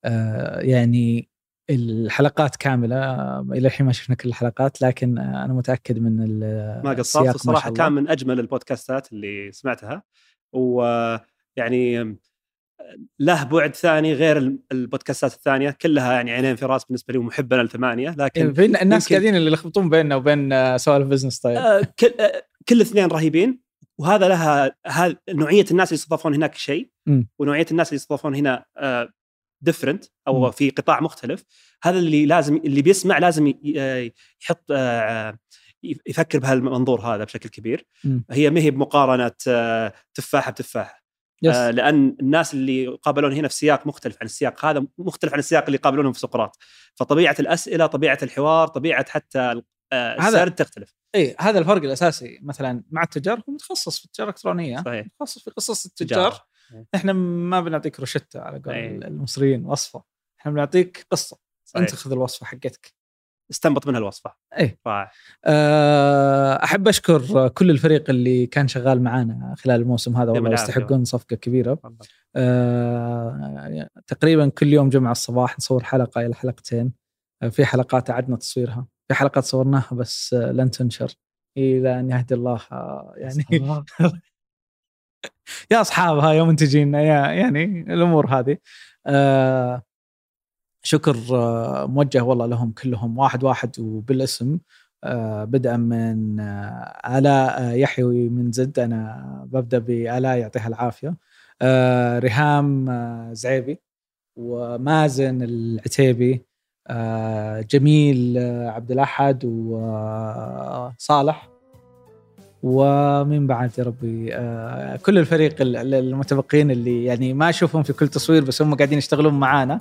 آه، يعني الحلقات كاملة آه، إلى الحين ما شفنا كل الحلقات لكن آه، أنا متأكد من ما قصرت الصراحة كان. من أجمل البودكاستات اللي سمعتها ويعني له بعد ثاني غير ال- البودكاستات الثانية كلها يعني عينين في رأس بالنسبة لي ومحب أنا الثمانيه لكن في الناس قاعدين اللي يلخبطون بيننا وبين آه، سوالف business طيب آه، كل آه، كل الاثنين رهيبين وهذا لها هذا نوعية الناس اللي يستضافون هناك شيء. ونوعية الناس اللي يستضافون هنا different أو مم. في قطاع مختلف هذا اللي لازم اللي بيسمع لازم يحط آه، يفكر بهالمنظور هذا بشكل كبير. مم. هي ما هي بمقارنة آه، تفاحة بتفاحة. yes. آه، لأن الناس اللي يقابلون هنا في سياق مختلف عن السياق هذا مختلف عن السياق اللي يقابلونهم في سقراط. فطبيعة الأسئلة طبيعة الحوار طبيعة حتى آه، السرد تختلف. اي هذا الفرق الأساسي. مثلا مع التجار هو متخصص في التجارة الإلكترونية صحيح. متخصص في قصص التجار. إحنا ما بنعطيك روشتة على قول أي. المصريين وصفة. إحنا بنعطيك قصة. صحيح. أنت خذ الوصفة حقتك. استنبط منها الوصفة. إيه. رائع أه، أحب أشكر كل الفريق اللي كان شغال معانا خلال الموسم هذا والله. يستحقون صفقة كبيرة. أه، تقريبا كل يوم جمعة الصباح نصور حلقة إلى حلقتين. أه، في حلقات أعدنا تصويرها. في حلقات صورناها بس أه، لن تنشر إلى ان يهدي الله يعني يا أصحابها يا منتجينا يا يعني الأمور هذه. آه شكر آه موجه والله لهم كلهم واحد واحد وبالاسم. آه بدءا من آه آلاء آه، يحيوي من زد أنا ببدأ بآلاء يعطيها العافية. آه ريهام آه زعيبي ومازن العتيبي. آه جميل آه عبد الأحد وصالح ومن بعد يا ربي آه كل الفريق ال- ال- المتبقين اللي يعني ما أشوفهم في كل تصوير بس هم قاعدين يشتغلون معانا.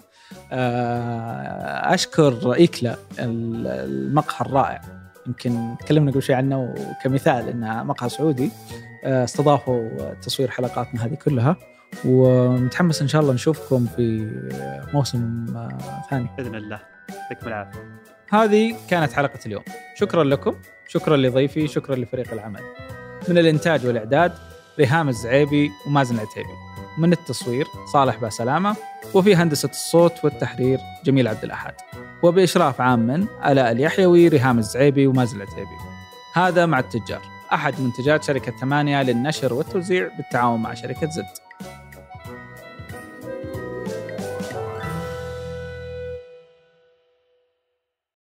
آه أشكر إيكلا ال- المقهى الرائع. يمكن تكلمنا قبل شوي عنه كمثال إنه مقهى سعودي. آه استضافوا تصوير حلقاتنا هذه كلها. ومتحمس إن شاء الله نشوفكم في موسم ثاني. بإذن الله. يعطيكم العافية. هذه كانت حلقة اليوم. شكرا لكم. شكرا لضيفي شكرا لفريق العمل. من الإنتاج والإعداد ريهام الزعيبي ومازن العتيبي. من التصوير صالح باسلامة. وفي هندسة الصوت والتحرير جميل عبد الأحد. وبإشراف عام من آلاء اليحيوي ريهام الزعيبي ومازن العتيبي. هذا مع التجار. أحد منتجات شركة ثمانية للنشر والتوزيع بالتعاون مع شركة زد.